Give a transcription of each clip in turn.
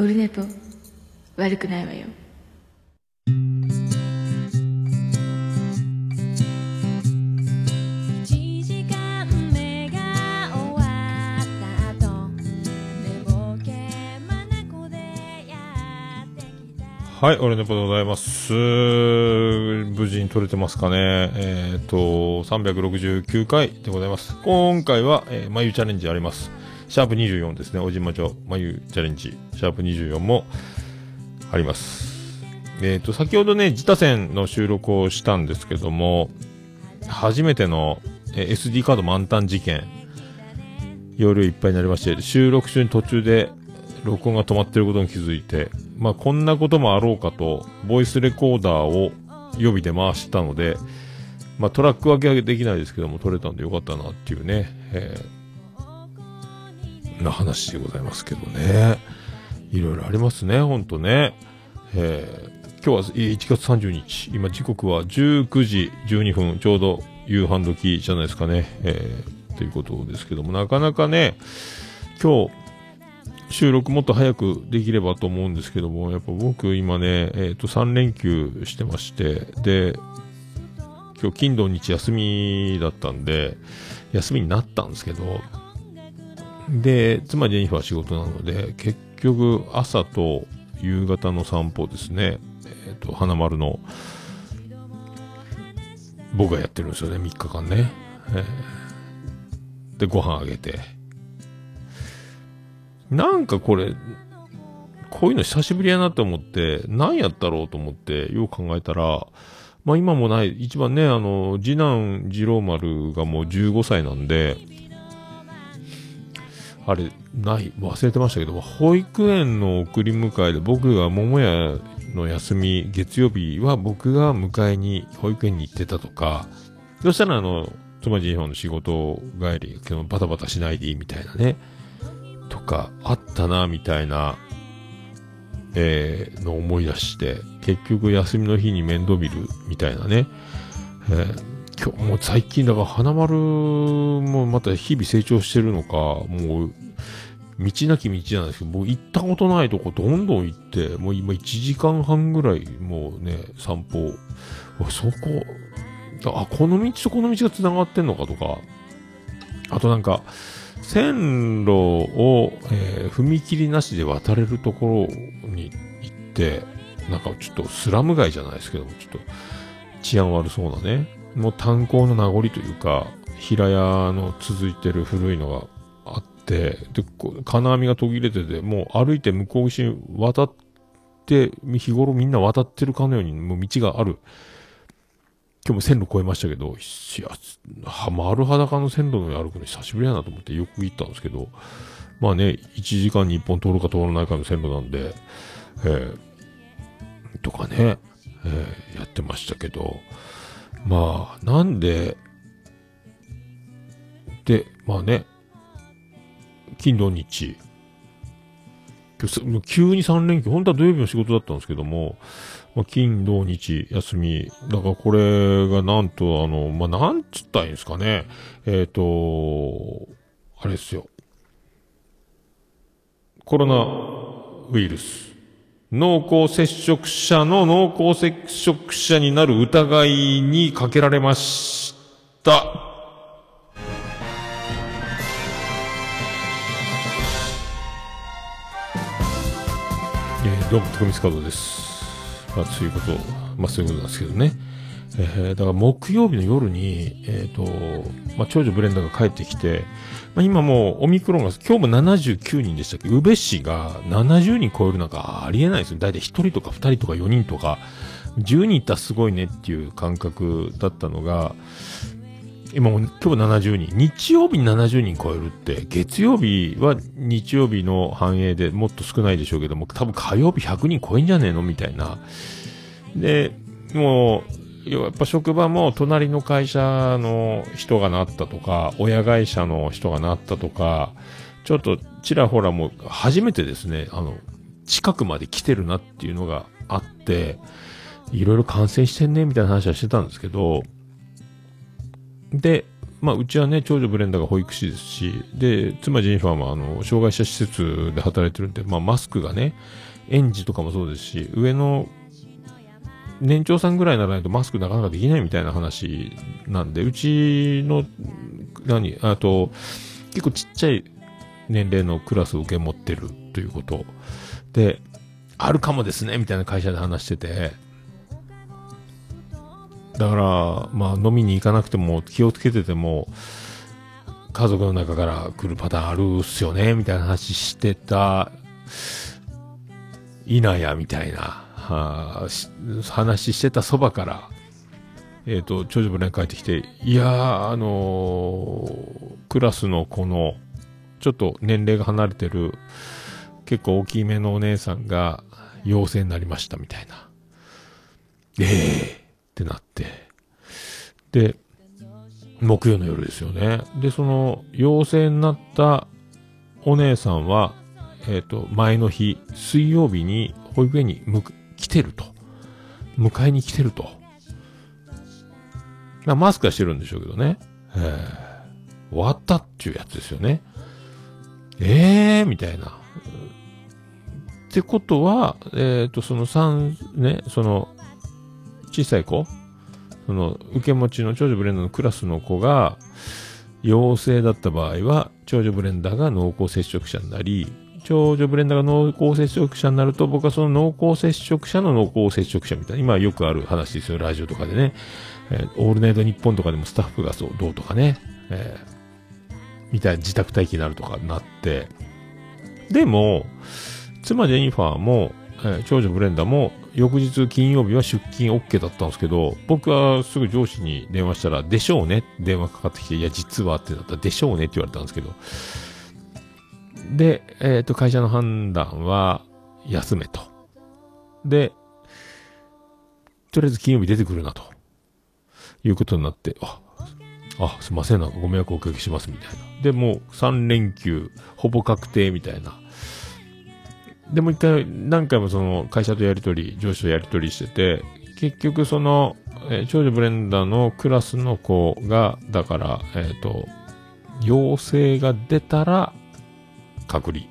オルネポ悪くないわよ1時間目が終わった後寝ぼけ眼でやってきたはい、俺のポでございます。無事に撮れてますかね。えっ、と、369回でございます。今回は、えー、眉チャレンジあります。シャープ24ですね。小島町眉チャレンジ。シャープ24もあります。えっ、と、先ほどね、自他戦の収録をしたんですけども、初めての、え SD カード満タン事件、容量いっぱいになりまして、収録中に途中で録音が止まってることに気づいて、まあこんなこともあろうかと、ボイスレコーダーを予備で回したので、まあトラック分けはできないですけども、撮れたんでよかったなっていうね、えーな話でございますけどね。いろいろありますね、ほんとね。えー今日は1月30日、今時刻は19時12分、ちょうど夕飯時じゃないですかね。えーということですけども、なかなかね、今日、収録もっと早くできればと思うんですけども、やっぱ僕今ね、えっ、と3連休してまして、で、今日金土日休みだったんで、休みになったんですけど、で、妻ジェニファー仕事なので、結局朝と夕方の散歩ですね、えっ、と、花丸の、僕がやってるんですよね、3日間ね。えーで、ご飯あげて。なんかこれ、こういうの久しぶりやなと思って、何やったろうと思って、よう考えたら、まあ今もない、一番ね、あの、次男次郎丸がもう15歳なんで、あれ、ない、忘れてましたけど、保育園の送り迎えで僕が桃屋の休み、月曜日は僕が迎えに保育園に行ってたとか、そしたらあの、妻ジの仕事帰り、けどバタバタしないでいいみたいなね、とか、あったな、みたいな、えー、の思い出して、結局休みの日に面倒見る、みたいなね、えー今日も最近だから花丸もまた日々成長してるのか、もう、道なき道じゃないですけど、僕行ったことないとこどんどん行って、もう今1時間半ぐらいもうね、散歩、そこ、あ、この道とこの道が繋がってんのかとか、あとなんか、線路を、えー踏切なしで渡れるところに行って、なんかちょっとスラム街じゃないですけども、ちょっと治安悪そうなね、もう炭鉱の名残というか、平屋の続いてる古いのが、で、金網が途切れてて、もう歩いて向こう岸に渡って、日頃みんな渡ってるかのように、もう道がある。今日も線路越えましたけど、いや、丸裸の線路の歩くの久しぶりやなと思ってよく行ったんですけど、まあね、1時間に1本通るか通らないかの線路なんで、えー、とかね、えーやってましたけど、まあ、なんで、で、まあね、金土日、今日急に3連休、本当は土曜日の仕事だったんですけども、まあ、金土日休み、だからこれがなんとあの、まあ、なんつったらいいんですかね、えっ、と、あれですよ、コロナウイルス、濃厚接触者の濃厚接触者になる疑いにかけられました。どうも、徳光カードです。まあ、そういうこと、まあ、そういうことなんですけどね。えー、だから木曜日の夜に、えっ、と、まあ、長女ブレンダーが帰ってきて、まあ、今もうオミクロンが、今日も79人でしたっけ？宇部市が70人超えるなんかありえないですよ。だいたい1人とか2人とか4人とか、10人いったらすごいねっていう感覚だったのが、今も今日70人。日曜日に70人超えるって、月曜日は日曜日の反映でもっと少ないでしょうけども、多分火曜日100人超えんじゃねえの？みたいな。で、もう、やっぱ職場も隣の会社の人がなったとか、親会社の人がなったとか、ちょっとちらほらもう初めてですね、あの、近くまで来てるなっていうのがあって、いろいろ感染してんねみたいな話はしてたんですけど、で、まあ、うちはね、長女ブレンダーが保育士ですし、で、妻ジェニファーもあの、障害者施設で働いてるんで、まあ、マスクがね、園児とかもそうですし、上の年長さんぐらいにならないとマスクなかなかできないみたいな話なんで、うちの、何、あと、結構ちっちゃい年齢のクラスを受け持ってるということで、あるかもですね、みたいな会社で話してて、だから、まあ飲みに行かなくても気をつけてても、家族の中から来るパターンあるっすよね、みたいな話してた、いなや、みたいな、は話してたそばから、えっ、と、長女ブレン帰ってきて、いやー、あのークラスの子の、ちょっと年齢が離れてる、結構大きめのお姉さんが陽性になりましたみたいな。ええってなって。で、木曜の夜ですよね。で、その陽性になったお姉さんは、えっ、と、前の日、水曜日に保育園に来てると。迎えに来てると。まあマスクはしてるんでしょうけどね。えー終わったっていうやつですよね。ええー、みたいな。ってことは、えっ、と、その三、ね、その、小さい子？その、受け持ちの長女ブレンダーのクラスの子が、陽性だった場合は、長女ブレンダーが濃厚接触者になり、長女ブレンダーが濃厚接触者になると、僕はその濃厚接触者の濃厚接触者みたいな、今よくある話ですよ、ラジオとかでね。えーオールナイトニッポンとかでもスタッフがそう、どうとかね。えーみたいな自宅待機になるとかなって。でも、妻ジェニファーも、えー長女ブレンダーも、翌日金曜日は出勤 OK だったんですけど、僕はすぐ上司に電話したら、でしょうね電話かかってきて、いや、実はってなったら、でしょうねって言われたんですけど。で、えっ、と、会社の判断は、休めと。で、とりあえず金曜日出てくるなと。いうことになって、あ、あ、すいません、なんかご迷惑おかけしますみたいな。で、もう3連休、ほぼ確定みたいな。で、も一回、何回もその会社とやりとり、上司とやりとりしてて、結局その、えー長女ブレンダーのクラスの子が、だから、えっ、と、陽性が出たら、隔離。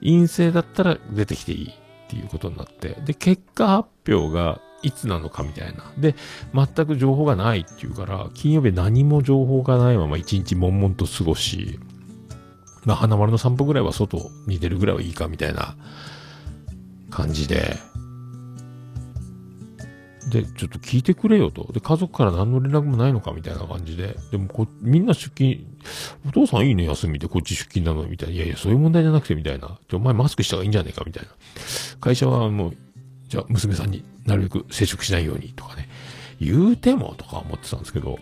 陰性だったら出てきていいっていうことになって、で、結果発表がいつなのかみたいな。で、全く情報がないっていうから、金曜日何も情報がないまま一日悶々と過ごし、まあ、花丸の散歩ぐらいは外に出るぐらいはいいかみたいな感じで、で、ちょっと聞いてくれよと。で、家族から何の連絡もないのかみたいな感じで。でもこ、みんな出勤、お父さんいいね、休みで、こっち出勤なの、みたいな。いやいや、そういう問題じゃなくて、みたいな。じゃあお前マスクした方がいいんじゃねえか、みたいな。会社はもう、じゃあ娘さんになるべく接触しないように、とかね。言うても、とか思ってたんですけど。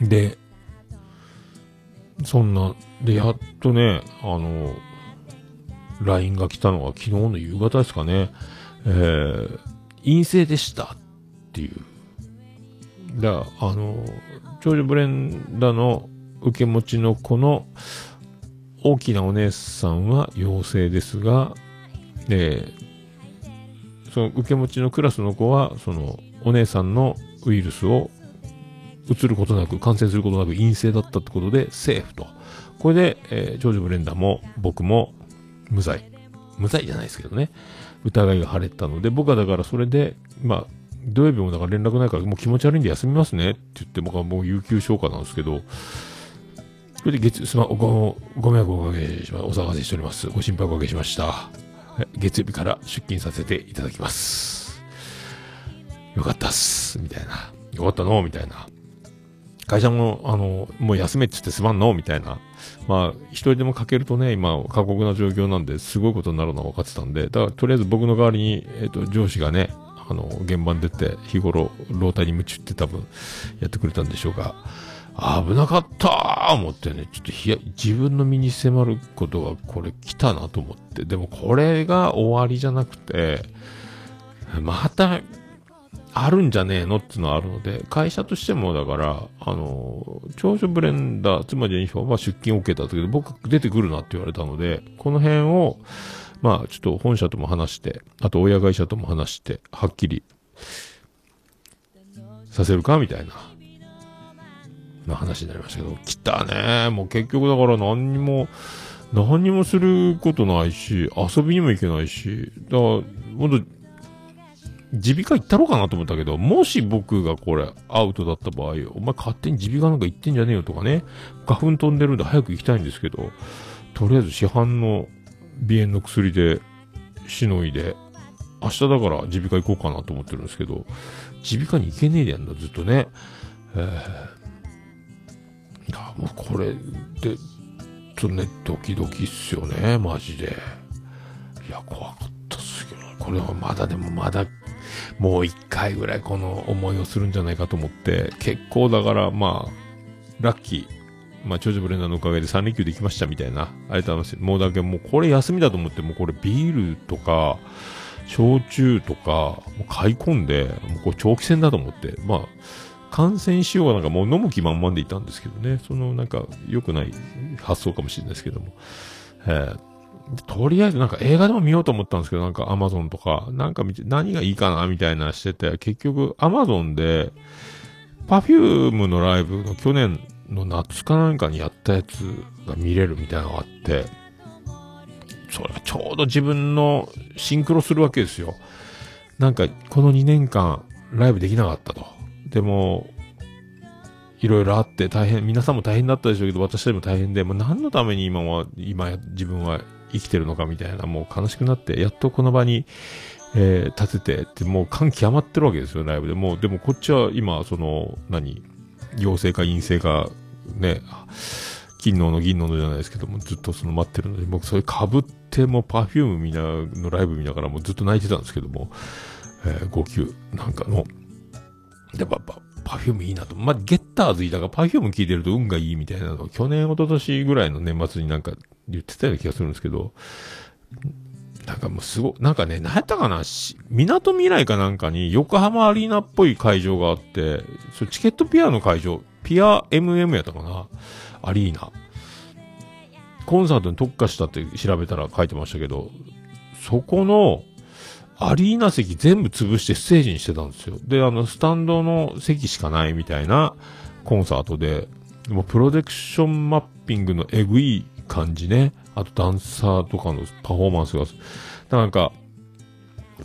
で、そんな、で、やっとね、あの、LINE が来たのが昨日の夕方ですかね。えー、陰性でしたっていう。だあの、長女ブレンダの受け持ちの子の大きなお姉さんは陽性ですが、えーその受け持ちのクラスの子は、そのお姉さんのウイルスを移ることなく、感染することなく陰性だったってことで、セーフと。これで、えージョージ・ブレンダーも僕も無罪。無罪じゃないですけどね。疑いが晴れたので、僕はだからそれで、まあ、土曜日もだから連絡ないからもう気持ち悪いんで休みますねって言って僕はもう有給消化なんですけど、それで月、すま、ご、ご迷惑をおかけしま、お騒がせしております。ご心配おかけしました。月曜日から出勤させていただきます。よかったっす。みたいな。よかったの？みたいな。会社も、あの、もう休めって言ってすまんの？みたいな。まあ、一人でもかけるとね、今、過酷な状況なんで、すごいことになるのは分かってたんで、だから、とりあえず僕の代わりに、えっ、と、上司がね、あの、現場に出て、日頃、老体に夢中って多分、やってくれたんでしょうが、危なかったー思ってね、ちょっとひや、自分の身に迫ることがこれ来たなと思って、でもこれが終わりじゃなくて、また、あるんじゃねえのっていうのはあるので、会社としてもだから、あの、長女ブレンダー、つまりジェニファーは出勤 OK だったけど、僕出てくるなって言われたので、この辺を、まあちょっと本社とも話して、あと親会社とも話して、はっきりさせるかみたいな。な話になりましたけど、来たね。もう結局だから何にも、何にもすることないし、遊びにも行けないし、だから、ほんと、耳鼻科行ったろうかなと思ったけど、もし僕がこれアウトだった場合、お前勝手に耳鼻科なんか行ってんじゃねえよとかね、花粉飛んでるんで早く行きたいんですけど、とりあえず市販の鼻炎の薬でしのいで、明日だから耳鼻科行こうかなと思ってるんですけど、耳鼻科に行けねえでやんだ、ずっとね。えー、いや、もうこれで、ちょっとね、ドキドキっすよね、マジで。いや、怖かったっすけど、これはまだでもまだ、もう一回ぐらいこの思いをするんじゃないかと思って、結構だから、まあ、ラッキー。まあ、長女ブレンダーのおかげで3連休できましたみたいな。ありがとうございます。もうだけもうこれ休みだと思って、もうこれビールとか、焼酎とか、もう買い込んで、もうこれ長期戦だと思って、まあ、感染しようがなんかもう飲む気満々でいたんですけどね、そのなんか良くない発想かもしれないですけども。えーとりあえずなんか映画でも見ようと思ったんですけど、なんかアマゾンとか、なんか見て、何がいいかなみたいなしてて、結局アマゾンで、パフュームのライブの去年の夏かなんかにやったやつが見れるみたいなのがあって、それがちょうど自分のシンクロするわけですよ。なんか、この2年間、ライブできなかったと。でも、いろいろあって大変、皆さんも大変だったでしょうけど、私たちも大変で、もう何のために今は、今、自分は生きてるのかみたいな、もう悲しくなって、やっとこの場に、えー立ててって、もう感極まってるわけですよ、ライブで。もう、でもこっちは今、その、何、陽性か陰性か、ね、金のの銀ののじゃないですけども、ずっとその待ってるので、僕それ被って、もう Perfume 見な、のライブ見ながらもうずっと泣いてたんですけども、えー号泣なんかの、で、パ、パ、 Perfume いいなと。まあ、ゲッターズいたから Perfume 聞いてると運がいいみたいなの去年、一昨年ぐらいの年末になんか言ってたような気がするんですけど、なんかもうすご、なんかね、何やったかな、港未来かなんかに横浜アリーナっぽい会場があって、そチケットピアの会場、ピア MM やったかなアリーナ。コンサートに特化したって調べたら書いてましたけど、そこの、アリーナ席全部潰してステージにしてたんですよ。で、あの、スタンドの席しかないみたいなコンサートで、もうプロジェクションマッピングのエグい感じね。あとダンサーとかのパフォーマンスが、なんか、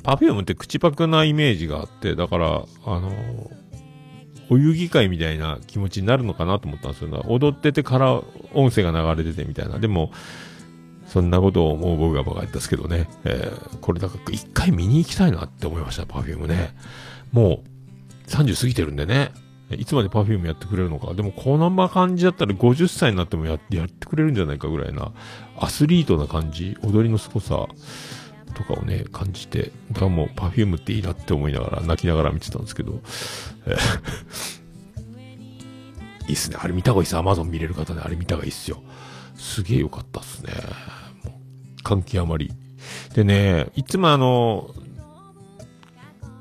Perfume って口パクなイメージがあって、だから、あのお遊戯会みたいな気持ちになるのかなと思ったんですよ。踊っててから音声が流れててみたいな。でも、そんなことを思う僕がバカやったですけどね。えーこれだから一回見に行きたいなって思いました、 Perfume ね。もう、30過ぎてるんでね。いつまで Perfume やってくれるのか。でも、このま感じだったら50歳になってもややってくれるんじゃないかぐらいな、アスリートな感じ、踊りの凄さとかをね、感じて、だからもう Perfume っていいなって思いながら、泣きながら見てたんですけど、え いいっすね。あれ見た方がいいっす。アマゾン見れる方であれ見た方がいいっすよ。すげえ良かったっすね。もう、感極まり。でね、いつもあの、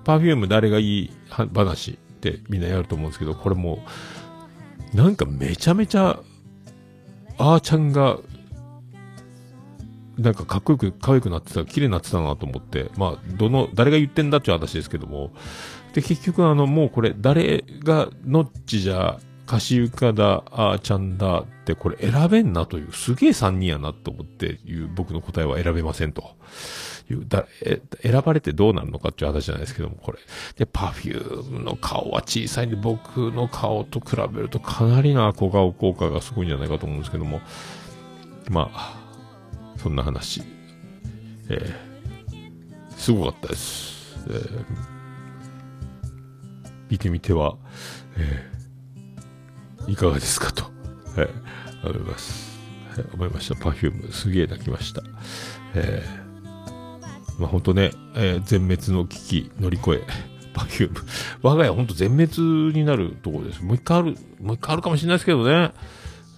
パフューム誰がいい話ってみんなやると思うんですけど、これもう、なんかめちゃめちゃ、あーちゃんが、なんかかっこよく、可愛くなってた、綺麗になってたなと思って、まあ、どの、誰が言ってんだっていう話ですけども、で、結局あの、もうこれ、誰が、ノッチじゃ、カシウカだ、あーちゃんだって、これ選べんなという、すげえ3人やなと思っていう、僕の答えは選べませんと。う、だ、え、選ばれてどうなるのかっていう話じゃないですけども、これ。で、パフュームの顔は小さいんで、僕の顔と比べるとかなりな小顔効果がすごいんじゃないかと思うんですけども、まあ、そんな話。えーすごかったです。えー見てみては、えーいかがですかと、えー思います。えー思いました。 Perfume、すげえ泣きました。えーまあ本当ね、えー全滅の危機乗り越え、 Perfume。我が家本当全滅になるところです。もう一回ある、もう一回あるかもしれないですけどね。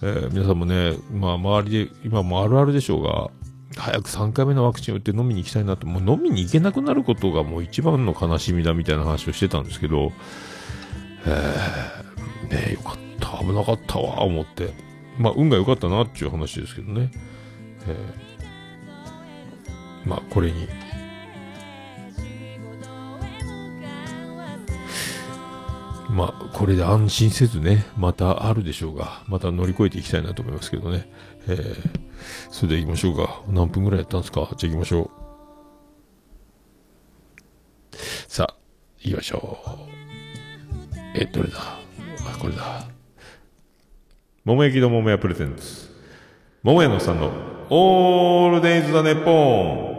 えー皆さんもね、まあ周りで、今もあるあるでしょうが、早く3回目のワクチン打って飲みに行きたいなと、もう飲みに行けなくなることがもう一番の悲しみだみたいな話をしてたんですけど、えー、ねえよかった、危なかったわ、思って。まあ運が良かったなっていう話ですけどね。えーまあこれにまあ、これで安心せずね、またあるでしょうが、また乗り越えていきたいなと思いますけどね。えー、それで行きましょうか。何分ぐらいやったんですか？じゃあ行きましょう。さあ、行きましょう。え、どれだ？あ、これだ。桃焼きの桃屋プレゼンツ。桃屋のさんの、オールデイズ・ザ・ネッポン。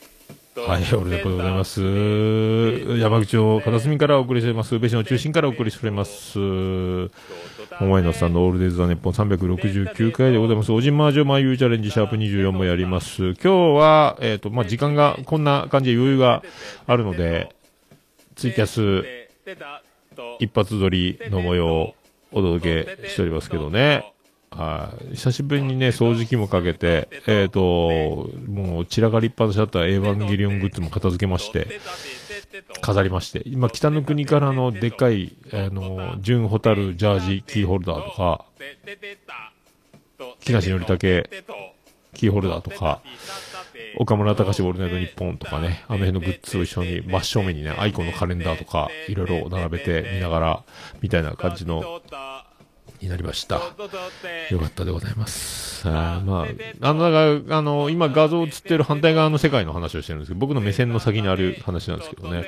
はい、俺でございます。山口を片隅からお送りしております。宇部市の中心からお送りしております。桃井のさんのオールデイズ・ザ・ネッポン369回でございます。おじまージョマユーチャレンジシャープ24もやります。今日は、えっ、と、まあ、時間がこんな感じで余裕があるので、ツイキャス一発撮りの模様をお届けしておりますけどね。はい。久しぶりにね、掃除機もかけて、えっ、と、もう散らかりっぱなしだったエヴァンゲリオングッズも片付けまして、飾りまして、今、北の国からのでっかい、あの、純ホタルジャージキーホルダーとか、木梨憲武キーホルダーとか、岡村隆史オールナイトニッポンとかね、あの辺のグッズを一緒に真正面にね、アイコンのカレンダーとか、いろいろ並べて見ながら、みたいな感じの、になりました。よかったでございます。あーまあ、あの、だから、あの、今画像映ってる反対側の世界の話をしてるんですけど、僕の目線の先にある話なんですけどね。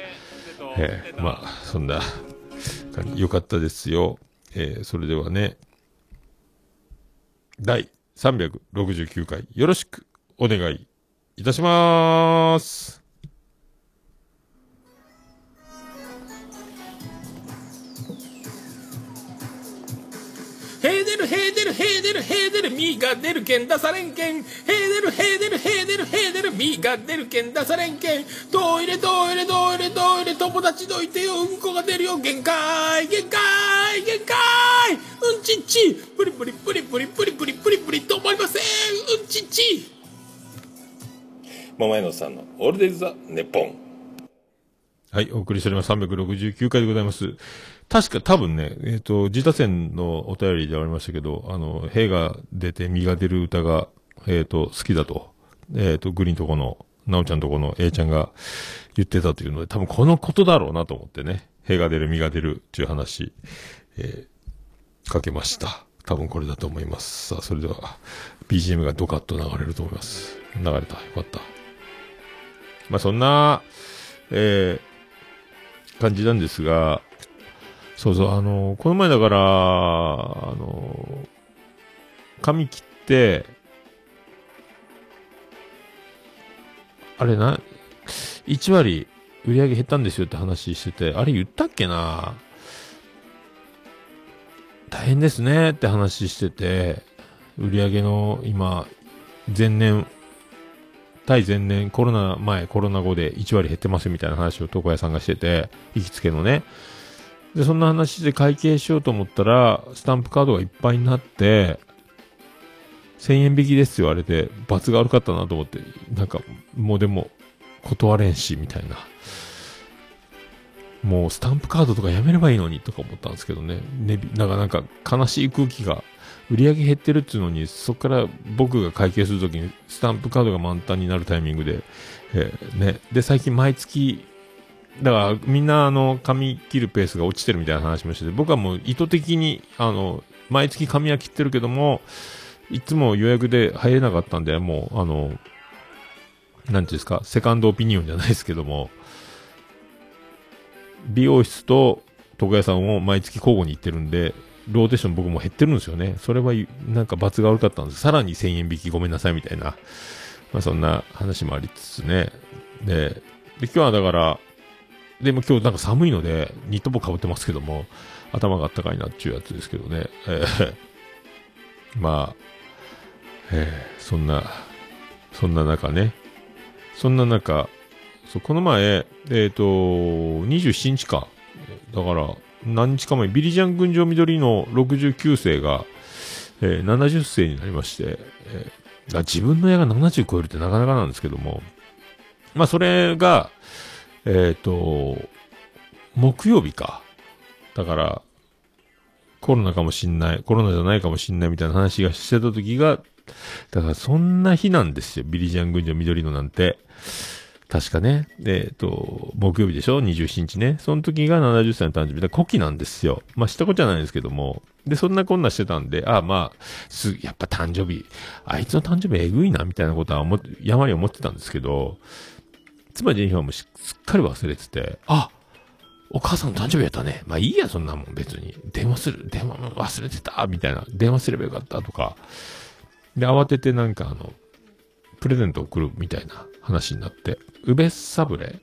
えーまあ、そんな感じ、よかったですよ。えーそれではね、第369回、よろしくお願いいたします。でるへーでるへーが出るけん出されんけん。へーでるへーでるへーでるへーでるみが出るけん出されんけん。トイレトイレトイレトイレ友達どいてようんこが出るよ限界限界限界。うんちっち。プリプリプリプリプリプリプリプリ止まりません。うんちっち。桃屋のさんのオールデイズ・ザ・ネッポン。はい、お送りしております。369回でございます。確か多分ね、えっ、と、自他戦のお便りでありましたけど、あの、兵が出て実が出る歌が、えっ、と、好きだと、えっ、と、グリーンとこの、なおちゃんとこの A ちゃんが言ってたというので、多分このことだろうなと思ってね、兵が出る実が出るっていう話、えーかけました。多分これだと思います。さあ、それでは、BGM がドカッと流れると思います。流れた。よかった。まあ、そんな、えー感じなんですが、そうそう、あの、この前だから、あの、髪切って、あれな、1割売り上げ減ったんですよって話してて、あれ言ったっけな？大変ですねって話してて、売り上げの今、前年、対前年、コロナ前、コロナ後で1割減ってますみたいな話を床屋さんがしてて、行きつけのね。で、そんな話で会計しようと思ったら、スタンプカードがいっぱいになって、1000円引きですよ、言われて、罰が悪かったなと思って、なんか、もうでも、断れんし、みたいな。もう、スタンプカードとかやめればいいのに、とか思ったんですけどね。ね、なんか、なんか、悲しい空気が、売り上げ減ってるっていうのに、そこから僕が会計するときに、スタンプカードが満タンになるタイミングで、えーね。で、最近毎月、だからみんなあの、髪切るペースが落ちてるみたいな話もしてて、僕はもう意図的に、あの、毎月髪は切ってるけども、いつも予約で入れなかったんで、もう、あの、なんていうんですか、セカンドオピニオンじゃないですけども、美容室と床屋さんを毎月交互に行ってるんで、ローテーション僕も減ってるんですよね。それはなんか罰が悪かったんです。さらに1000円引きごめんなさいみたいな。まあそんな話もありつつね。で、で今日はだから、でも今日なんか寒いので、ニット帽かぶってますけども、頭があったかいなっていうやつですけどね。えー まあ、えーそんな、そんな中ね。そんな中、そうこの前、えっ、と、27日か。だから、何日か前、ビリジャン群青緑の69世が、えー70世になりまして、えー自分の矢が70超えるってなかなかなんですけども、まあ、それが、えっ、と、木曜日か。だから、コロナかもしんない、コロナじゃないかもしんないみたいな話がしてた時が、だからそんな日なんですよ。ビリジャン軍女緑のなんて。確かね。えっと、木曜日でしょ ?27 日ね。その時が70歳の誕生日で、古希なんですよ。まあ、知ったことじゃないですけども。で、そんなこんなしてたんで、ああまあ、す、やっぱ誕生日、あいつの誕生日えぐいな、みたいなことは思って、山に思ってたんですけど、妻ジェニファーもしすっかり忘れてて、あお母さんの誕生日やったね。まあいいや、そんなもん別に。電話する、電話忘れてた、みたいな。電話すればよかったとか。で、慌ててなんかあの、プレゼント送るみたいな話になって、ウベサブレ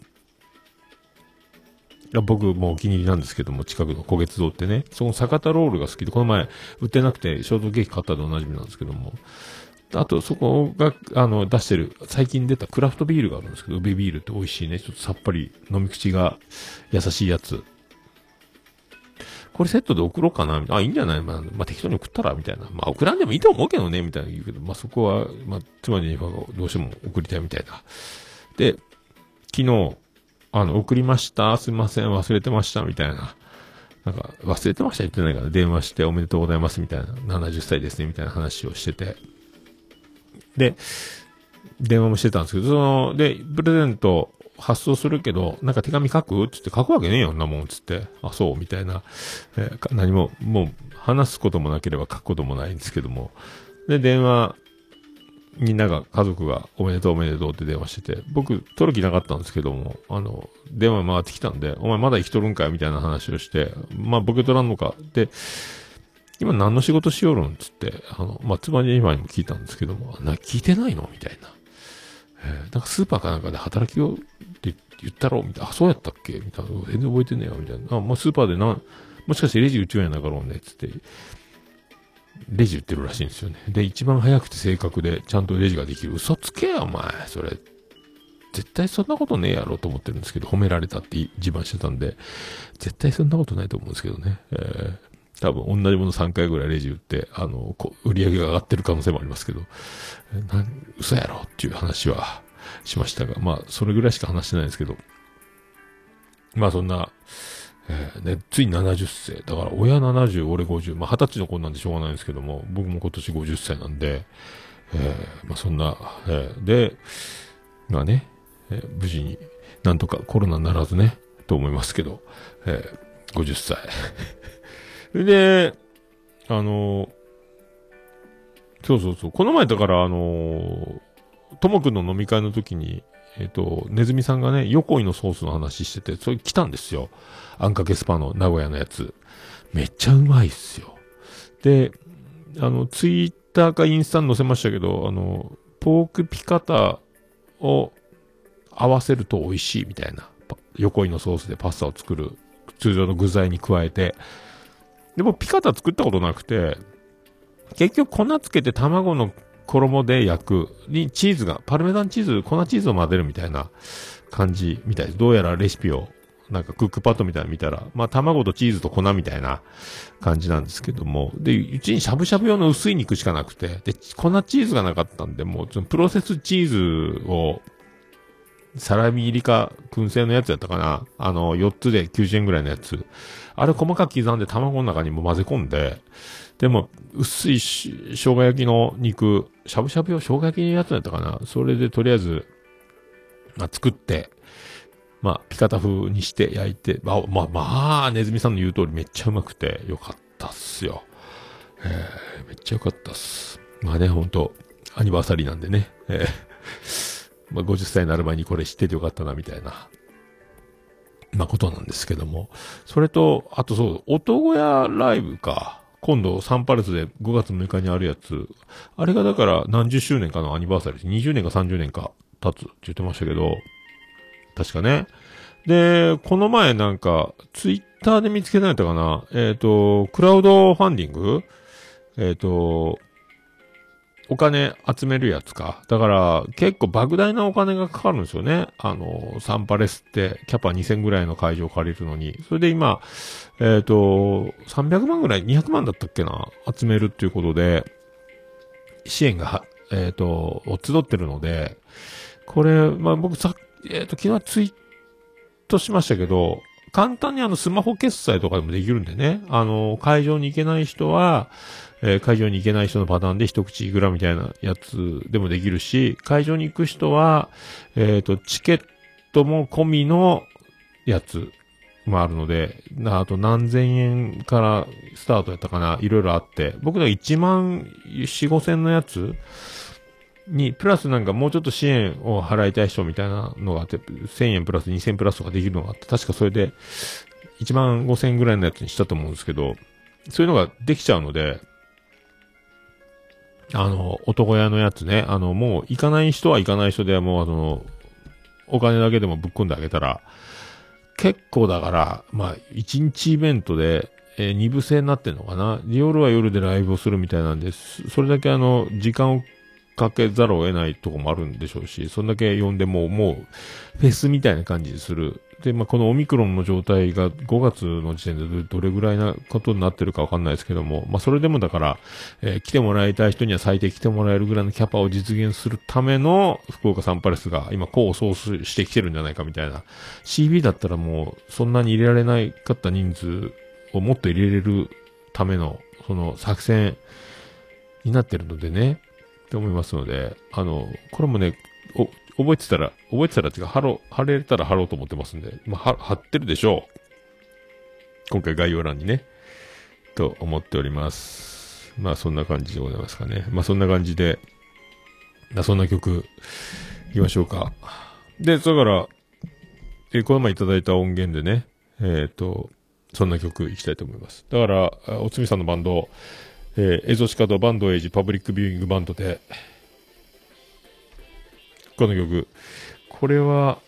いや僕もお気に入りなんですけども、近くの古月堂ってね、その酒田ロールが好きで、この前売ってなくて、ショートケーキ買ったでおなじみなんですけども、あと、そこが、あの、出してる、最近出たクラフトビールがあるんですけど、ベビールって美味しいね。ちょっとさっぱり、飲み口が優しいやつ。これセットで送ろうかなみたいな。あ、いいんじゃない？まあ、まあ、適当に送ったらみたいな。まあ、送らんでもいいと思うけどねみたいな言うけど、まあ、そこは、まあ、妻にどうしても送りたいみたいな。で、昨日、あの、送りました。すいません。忘れてました。みたいな。なんか、忘れてました？言ってないから、電話しておめでとうございます。みたいな。70歳ですね。みたいな話をしてて。で、電話もしてたんですけど、その、で、プレゼント発送するけど、なんか手紙書く？つって書くわけねえよ、んなもん、つって。あ、そう、みたいな。えー何も、もう、話すこともなければ書くこともないんですけども。で、電話、みんなが、家族が、おめでとうおめでとうって電話してて、僕、取る気なかったんですけども、あの、電話回ってきたんで、お前まだ生きとるんかよみたいな話をして、まあ、僕取らんのか。で、今何の仕事しよるんつって、あの、まあ、妻に今にも聞いたんですけども、な、聞いてないの？みたいな。えーなんかスーパーかなんかで働きをって言ったろ？みたいな。あ、そうやったっけ？みたいな。全然覚えてねえよ。みたいな。あ、まあ、スーパーでな、もしかしてレジ打ちようやなかろうね。つって。レジ売ってるらしいんですよね。で、一番早くて正確で、ちゃんとレジができる。嘘つけよ、お前。それ。絶対そんなことねえやろと思ってるんですけど、褒められたって自慢してたんで、絶対そんなことないと思うんですけどね。えー多分同じもの3回ぐらいレジ売って、あの、こ売り上げが上がってる可能性もありますけど、な嘘やろっていう話はしましたが、まあ、それぐらいしか話してないですけど、まあそんな、えーね、つい70歳。だから親70、俺50。まあ20歳の子なんでしょうがないんですけども、僕も今年50歳なんで、えーまあそんな、えーで、まあね、えー無事になんとかコロナにならずね、と思いますけど、えー50歳。で、あのそうそうそう、この前だからあのともくんの飲み会の時に、えっ、と、ネズミさんがね、横井のソースの話してて、それ来たんですよ。あんかけスパの名古屋のやつ。めっちゃうまいっすよ。で、あの、ツイッターかインスタに載せましたけど、あの、ポークピカタを合わせると美味しいみたいな。横井のソースでパスタを作る。通常の具材に加えて。でもピカタ作ったことなくて、結局粉つけて卵の衣で焼くにチーズが、パルメザンチーズ、粉チーズを混ぜるみたいな感じみたいです。どうやらレシピを、なんかクックパッドみたいなの見たら、まあ卵とチーズと粉みたいな感じなんですけども、で、うちにしゃぶしゃぶ用の薄い肉しかなくて、で、粉チーズがなかったんで、もうプロセスチーズを、サラミ入りか、燻製のやつやったかなあの、4つで90円ぐらいのやつ。あれ細かく刻んで卵の中にも混ぜ込んで、でも、薄い生姜焼きの肉、しゃぶしゃぶ用生姜焼きのやつだったかなそれでとりあえず、まあ、作って、まあ、ピカタ風にして焼いて、まあ、まあ、まあ、ネズミさんの言う通りめっちゃうまくてよかったっすよ。えー、めっちゃよかったっす。まあね、ほんと、アニバーサリーなんでね、えーまあ、50歳になる前にこれ知っててよかったな、みたいな、ま、ことなんですけども。それと、あとそう、音小屋ライブか。今度、サンパレスで5月6日にあるやつ。あれがだから何十周年かのアニバーサリー。20年か30年か経つって言ってましたけど。確かね。で、この前なんか、ツイッターで見つけられたかな。えっ、と、クラウドファンディング？えっ、と、お金集めるやつか。だから、結構莫大なお金がかかるんですよね。あの、サンパレスって、キャパ2000ぐらいの会場を借りるのに。それで今、えっ、と、300万ぐらい、200万だったっけな集めるっていうことで、支援が、えっ、と、集ってるので、これ、まあ僕さ、えっ、と、昨日ツイートしましたけど、簡単にあのスマホ決済とかでもできるんでね、あの、会場に行けない人は、えー会場に行けない人のパターンで一口いくらみたいなやつでもできるし、会場に行く人は、えっ、と、チケットも込みのやつもあるので、あと何千円からスタートやったかな、いろいろあって、僕の1万4、5千のやつに、プラスなんかもうちょっと支援を払いたい人みたいなのがあって、1000円プラス2000プラスとかできるのがあって、確かそれで1万5千円ぐらいのやつにしたと思うんですけど、そういうのができちゃうので、あの、男屋のやつね、あの、もう行かない人は行かない人では、もうあの、お金だけでもぶっ込んであげたら、結構だから、まあ、1日イベントで、えー、2部制になってんのかな夜は夜でライブをするみたいなんです。それだけあの、時間をかけざるを得ないとこもあるんでしょうし、そんだけ呼んでもう、もう、フェスみたいな感じにする。で、まあ、このオミクロンの状態が5月の時点でどれぐらいなことになってるかわかんないですけども、まあ、それでもだから、えー来てもらいたい人には最低来てもらえるぐらいのキャパを実現するための福岡サンパレスが今、こうソースしてきてるんじゃないかみたいな。CB だったらもう、そんなに入れられないかった人数をもっと入れれるための、その作戦になってるのでね、って思いますので、あの、これもね、お、覚えてたら、覚えてたらっていうか、貼ろう、貼れたら貼ろうと思ってますんで、まあ、貼ってるでしょう。今回概要欄にね、と思っております。まあ、そんな感じでございますかね。まあ、そんな感じで、まあ、そんな曲、いきましょうか。で、だから、えーこの前いただいた音源でね、えっ、と、そんな曲いきたいと思います。だから、おつみさんのバンド、えーエゾシカとバンドエイジパブリックビューイングバンドで、この曲、これは、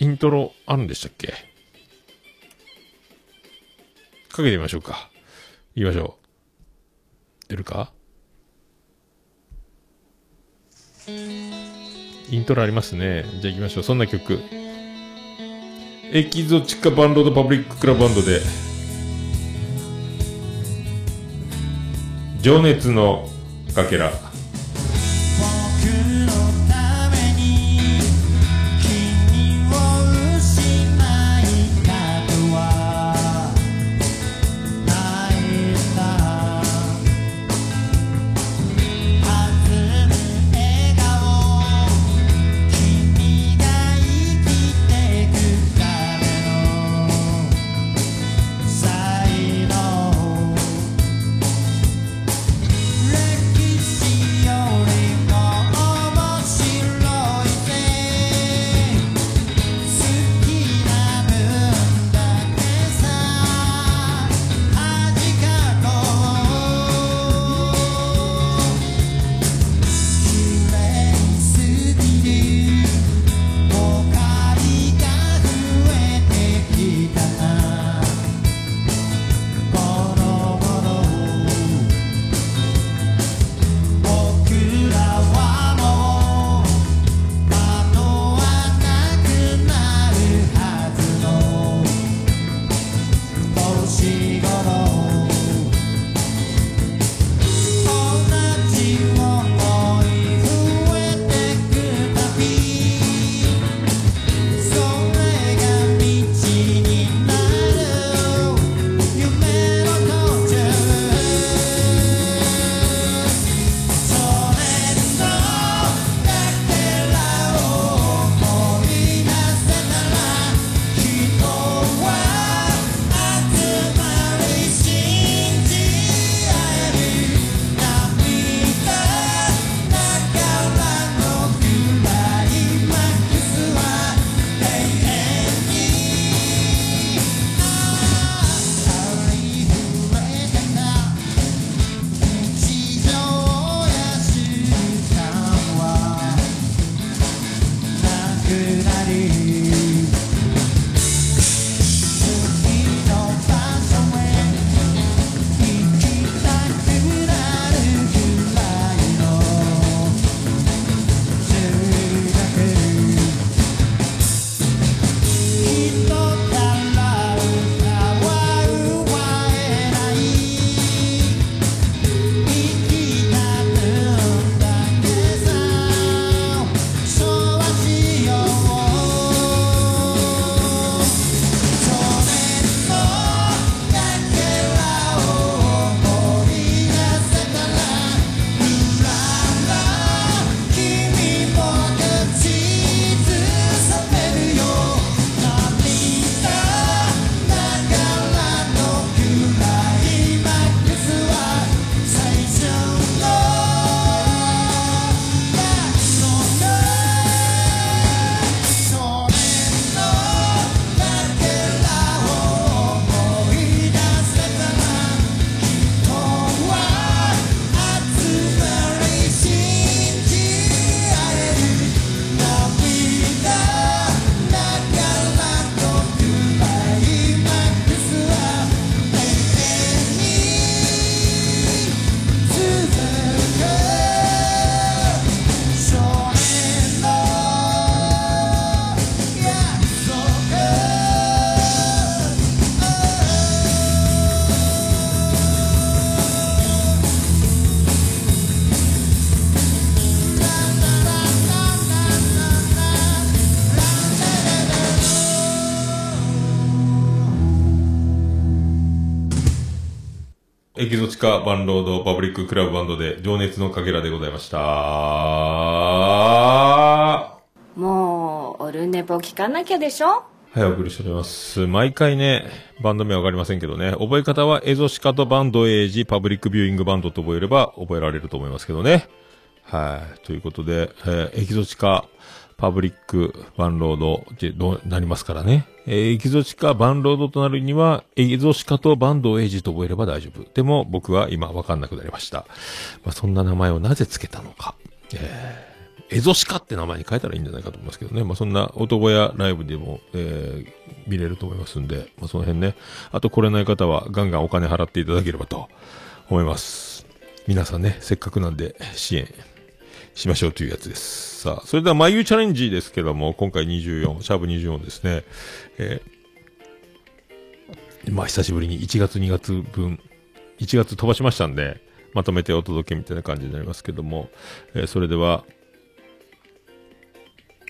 イントロあるんでしたっけ？かけてみましょうか。言いましょう。出るか？イントロありますね。じゃあ行きましょう。そんな曲。エキゾチカバンドとパブリッククラブバンドで、情熱のかけら。エキゾチカバンロードパブリッククラブバンドで情熱のかけらでございました。はもうオルネポ聞かなきゃでしょ？い、お送りしております。毎回ね、バンド名わかりませんけどね、覚え方はエゾシカとバンドエイジパブリックビューイングバンドと覚えれば覚えられると思いますけどね。はい。ということで、えーエキゾチカパブリックバンロードってどうなりますからね。えーエキゾチカバンロードとなるには、エキゾシカとバンドエイジと覚えれば大丈夫。でも僕は今わかんなくなりました。まあ、そんな名前をなぜ付けたのか。えーエゾシカって名前に変えたらいいんじゃないかと思いますけどね。まあ、そんな男やライブでも、えー見れると思いますんで、まあ、その辺ね。あと来れない方はガンガンお金払っていただければと思います。皆さんね、せっかくなんで支援しましょうというやつです。さあ、それでは眉チャレンジですけども、今回24、シャープ24ですね。えーまあ久しぶりに1月2月分、1月飛ばしましたんで、まとめてお届けみたいな感じになりますけども、えーそれでは、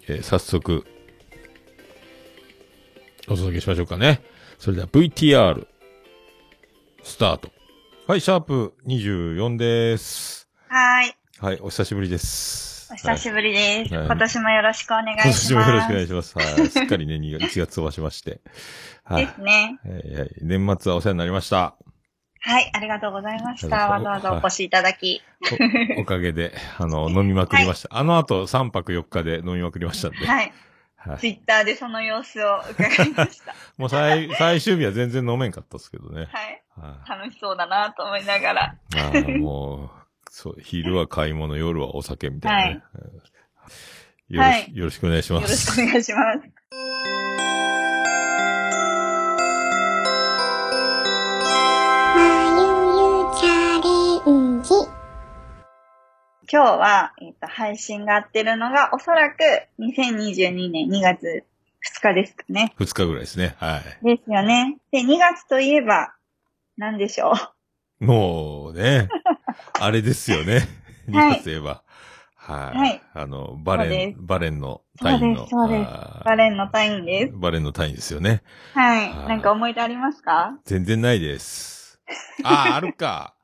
えー早速、お届けしましょうかね。それでは VTR、スタート。はい、シャープ24です。はい。はい、お久しぶりです。お久しぶりです。はい今年もよろしくお願い今します。年もよろしくお願いします。はい。すっかりね、2 1月飛ばしまして。はい。ですね。はいはい年末はお世話になりました。はい、ありがとうございました。はいわざわざお越しいただき。おおかげで、あの、飲みまくりました。あの後3泊4日で飲みまくりましたんで。はい。はいツイッターでその様子を伺いました。もう最、最終日は全然飲めんかったですけどね。はい。はい楽しそうだなと思いながら。あーもう、そう、昼は買い物、夜はお酒みたいなね。よろし、はいよろしくお願いします。よろしくお願いします。今日は、えっ、と、配信が合ってるのが、おそらく2022年2月2日ですかね。2日ぐらいですね。はい。ですよね。で、2月といえば、何でしょう？もうね、あれですよね。2 はい月といえば。はい。はいあの、バレン、バレンの隊員の。そうですそうですバレンの隊員です。バレンの隊員ですよね。はい。はいなんか思い出ありますか？全然ないです。ああ、あるか。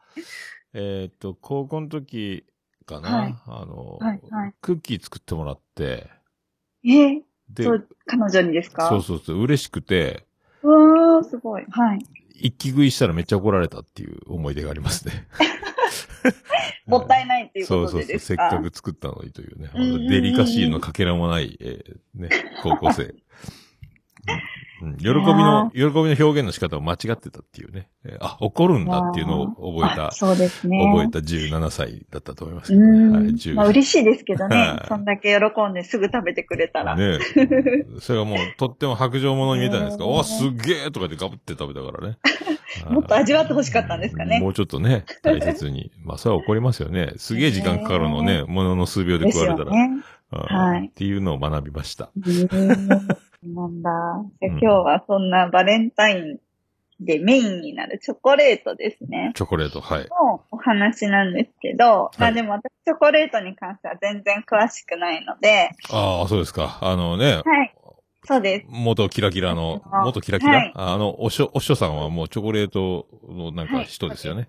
えーっと、高校の時かな。はいあの、はいはいクッキー作ってもらって、え？ー、で、そう、彼女にですか？そうそうそう、嬉しくて、うわー、すごい。はい。一気食いしたらめっちゃ怒られたっていう思い出がありますね。もったいないっていうことそうそうそう、でですかせっかく作ったのにというね。デリカシーのかけらもない、えーね、高校生。うん、喜びの、喜びの表現の仕方を間違ってたっていうね。えーあ、怒るんだっていうのを覚えたあ、そうですね。覚えた17歳だったと思いますうけどね。ん。はい、10まあ嬉しいですけどねは。いそんだけ喜んですぐ食べてくれたら。ねそれがもう、とっても白状者に見えたんですか？ねおすっげーとかでガブって食べたからね。もっと味わってほしかったんですかねもうちょっとね、大切に。まあ、それは怒りますよね。すげえ時間かかるのをね、ものの数秒で食われたら。よね。うんはいっていうのを学びました。なんだ。今日はそんなバレンタインでメインになるチョコレートですね。チョコレート、はい。のお話なんですけど、まはいあでも私チョコレートに関しては全然詳しくないので、ああ、そうですか。あのね、はい。そうです。元キラキラの、あ元キラキラ、はいあの、おしょ、おしょさんはもうチョコレートのなんかはい人ですよね。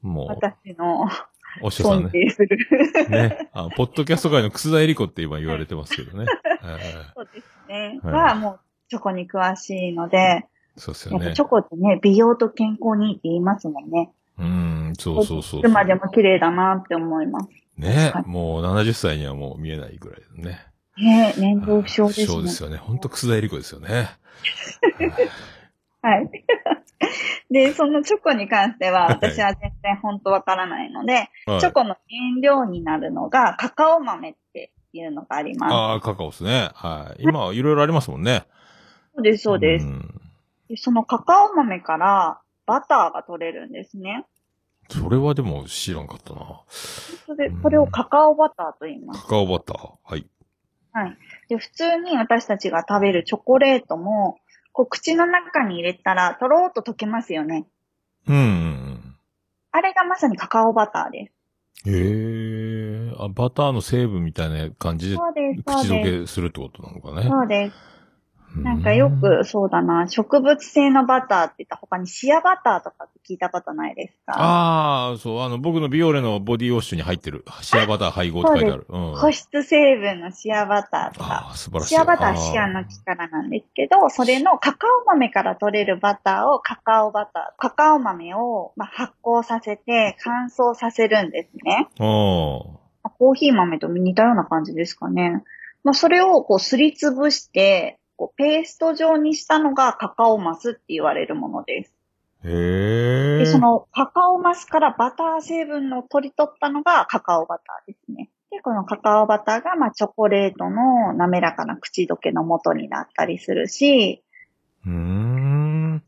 も私のう、おしょさん尊ね。ね。あポッドキャスト界の楠田絵理子って今言われてますけどね。は いそうですね。はいは、もうチョコに詳しいので、そうですよねチ。ョコってね、美容と健康にいいって言いますもんね。うん、そうそうそういつまでも綺麗だなって思います。ねは。いもう70歳にはもう見えないぐらいだね。ね年齢不詳ですね。そうですよね。ほんと楠田絵理子ですよね。はい。で、そのチョコに関しては、はい私は全然本当わからないので、はいチョコの原料になるのがカカオ豆っていうのがあります。ああ、カカオですね。はい。今、いろいろありますもんね。そうです、そうです。んでそのカカオ豆からバターが取れるんですね。それはでも知らんかったな。それうんそれをカカオバターと言います。カカオバター。はい。はい。で、普通に私たちが食べるチョコレートも、こう口の中に入れたらとろーっと溶けますよね。うんうんあれがまさにカカオバターです。うん。へえ。あ、バターの成分みたいな感じで口どそうです。けするってことなのかね。そうです。うなんかよく、そうだな、植物性のバターって言ったら他にシアバターとかって聞いたことないですか？ああ、そう、あの、僕のビオレのボディウォッシュに入ってる。シアバター配合って書いてある。うん。保湿成分のシアバターとか。ああ、素晴らしい。シアバターはあシアの木からなんですけど、それのカカオ豆から取れるバターをカカオバター。カカオ豆をまあ発酵させて乾燥させるんですね。あー。まあコーヒー豆と似たような感じですかね。まあ、それをこうすりつぶして、こうペースト状にしたのがカカオマスって言われるものです。へえ。で、そのカカオマスからバター成分を取り取ったのがカカオバターですね。で、このカカオバターが、まあ、チョコレートの滑らかな口どけの元になったりするし、うーん。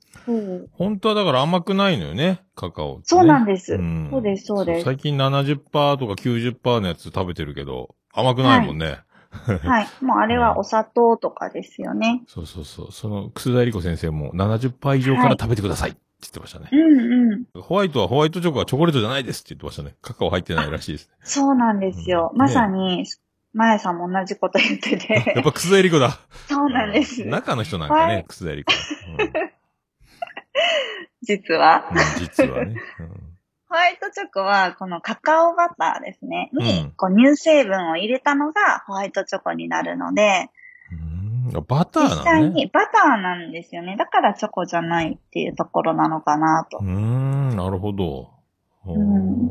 本当はだから甘くないのよね、カカオね、そうなんですんそうですそうです最近70%とか90%のやつ食べてるけど、甘くないもんね。はい。もうあれはお砂糖とかですよね。そうそうそう。その、楠田理子先生も70%以上から食べてくださいって言ってましたね。うんうん。ホワイトはホワイトチョコはチョコレートじゃないですって言ってましたね。カカオ入ってないらしいです。そうなんですよ。うんまさに、まやさんも同じこと言って やてっ。ぱ楠田理子だ。そうなんです。中の人なんかねはい、楠田理子。実は。うんうん実はね。ホワイトチョコは、このカカオバターですね。うんに、こう乳成分を入れたのがホワイトチョコになるので、うん、バター実なのね。際にバターなんですよね。だからチョコじゃないっていうところなのかなとう。ーん、なるほど。ん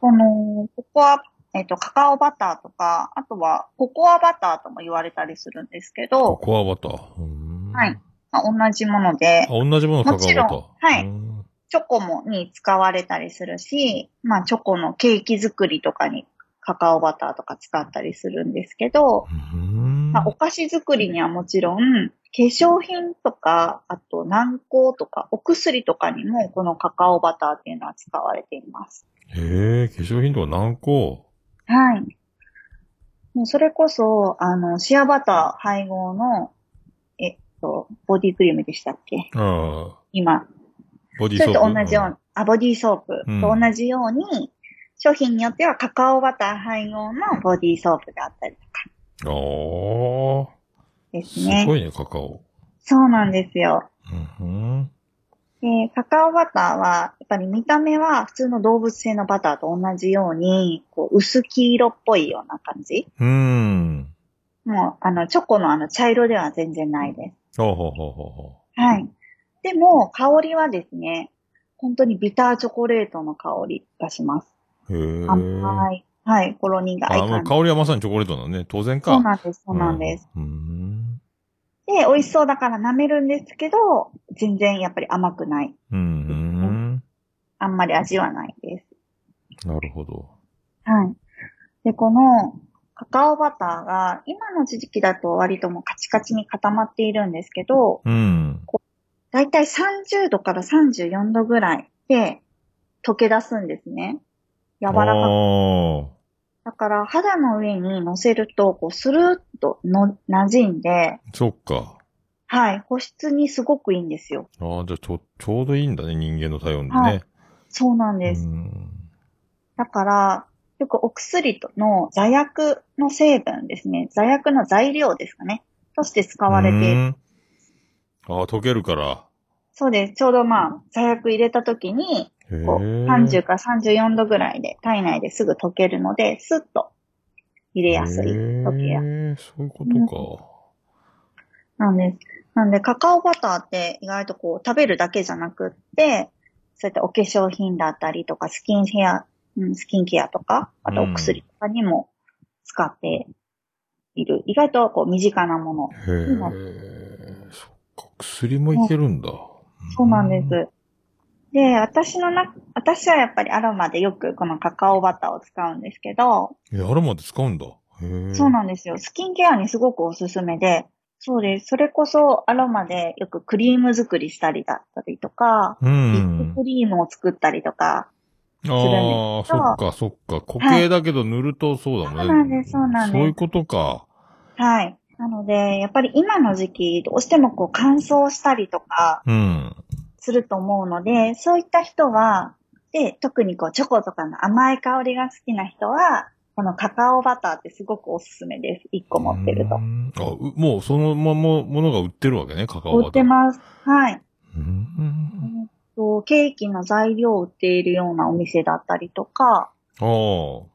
この、ココア、えっ、と、カカオバターとか、あとはココアバターとも言われたりするんですけコど、コアバター。うーんはい。まあ、同じものであ、、同じものカカオバター。もちろんはいうんチョコもに使われたりするし、まあチョコのケーキ作りとかにカカオバターとか使ったりするんですけど、まあ、お菓子作りにはもちろん、化粧品とか、あと軟膏とか、お薬とかにもこのカカオバターっていうのは使われています。へえ、化粧品とか何個はい。もうそれこそ、あの、シアバター配合の、えっと、ボディクリームでしたっけ？ああ、今、ボディーソープ。それと同じように、あ、ボディーソープうんと同じように、商品によってはカカオバター配合のボディーソープがあったりとかああ、ですね。すごいね、カカオ。そうなんですよ。うん。で、カカオバターは、やっぱり見た目は普通の動物性のバターと同じように、こう、薄黄色っぽいような感じ。うーん。もう、あの、チョコのあの、茶色では全然ないです。ほうほうほうほうほはい。でも、香りはですね、本当にビターチョコレートの香りがします。う。へえ。甘い。はい、ほろ苦いあ、まあ、感じ。香りはまさにチョコレートなのね。当然か。そうなんです、そうなんです。うん。うん。で、美味しそうだから舐めるんですけど、全然やっぱり甘くない。うん。あんまり味はないです。なるほど。はい。で、このカカオバターが、今の時期だと割ともうカチカチに固まっているんですけど、うん。だいたい30度から34度ぐらいで溶け出すんですね。柔らかく。あだから肌の上に乗せると、こうスルーッとの馴染んで、あ、そっか。はい、保湿にすごくいいんですよ。ああ、じゃあちょ、ちょうどいいんだね、人間の体温ではね。そうなんです。うんだから、よくお薬との座薬の成分ですね。座薬の材料ですかね。として使われている。うんああ、溶けるから。そうです。ちょうどまあ、座薬入れた時に。こう30から34度ぐらいで体内ですぐ溶けるので、スッと入れやすい。溶けやすい。そういうことなんです。なんで、カカオバターって意外とこう食べるだけじゃなくって、そういったお化粧品だったりとか、スキンヘア、うん、スキンケアとか、あとお薬とかにも使っている。意外とこう身近なもの。か。へえ。薬もいけるんだ。そうなんです。で、私のな、私はやっぱりアロマでよくこのカカオバターを使うんですけど、え、アロマで使うんだ。へえ。そうなんですよ。スキンケアにすごくおすすめで、そうです。それこそアロマでよくクリーム作りしたりだったりとか、うリッんプ。クリームを作ったりとか、ああ、そっか、そっか。固形だけど塗るとそうだもんね。そうなんですそうなんですそういうことか。はい。なので、やっぱり今の時期、どうしてもこう乾燥したりとかうん。すると思うので、そういった人は、で、特にこうチョコとかの甘い香りが好きな人は、このカカオバターってすごくおすすめです。1個持ってるとあ、うもうそのままものが売ってるわけね、カカオバター。売ってます。はい。うーん。とケーキの材料を売っているようなお店だったりとか、ああ。も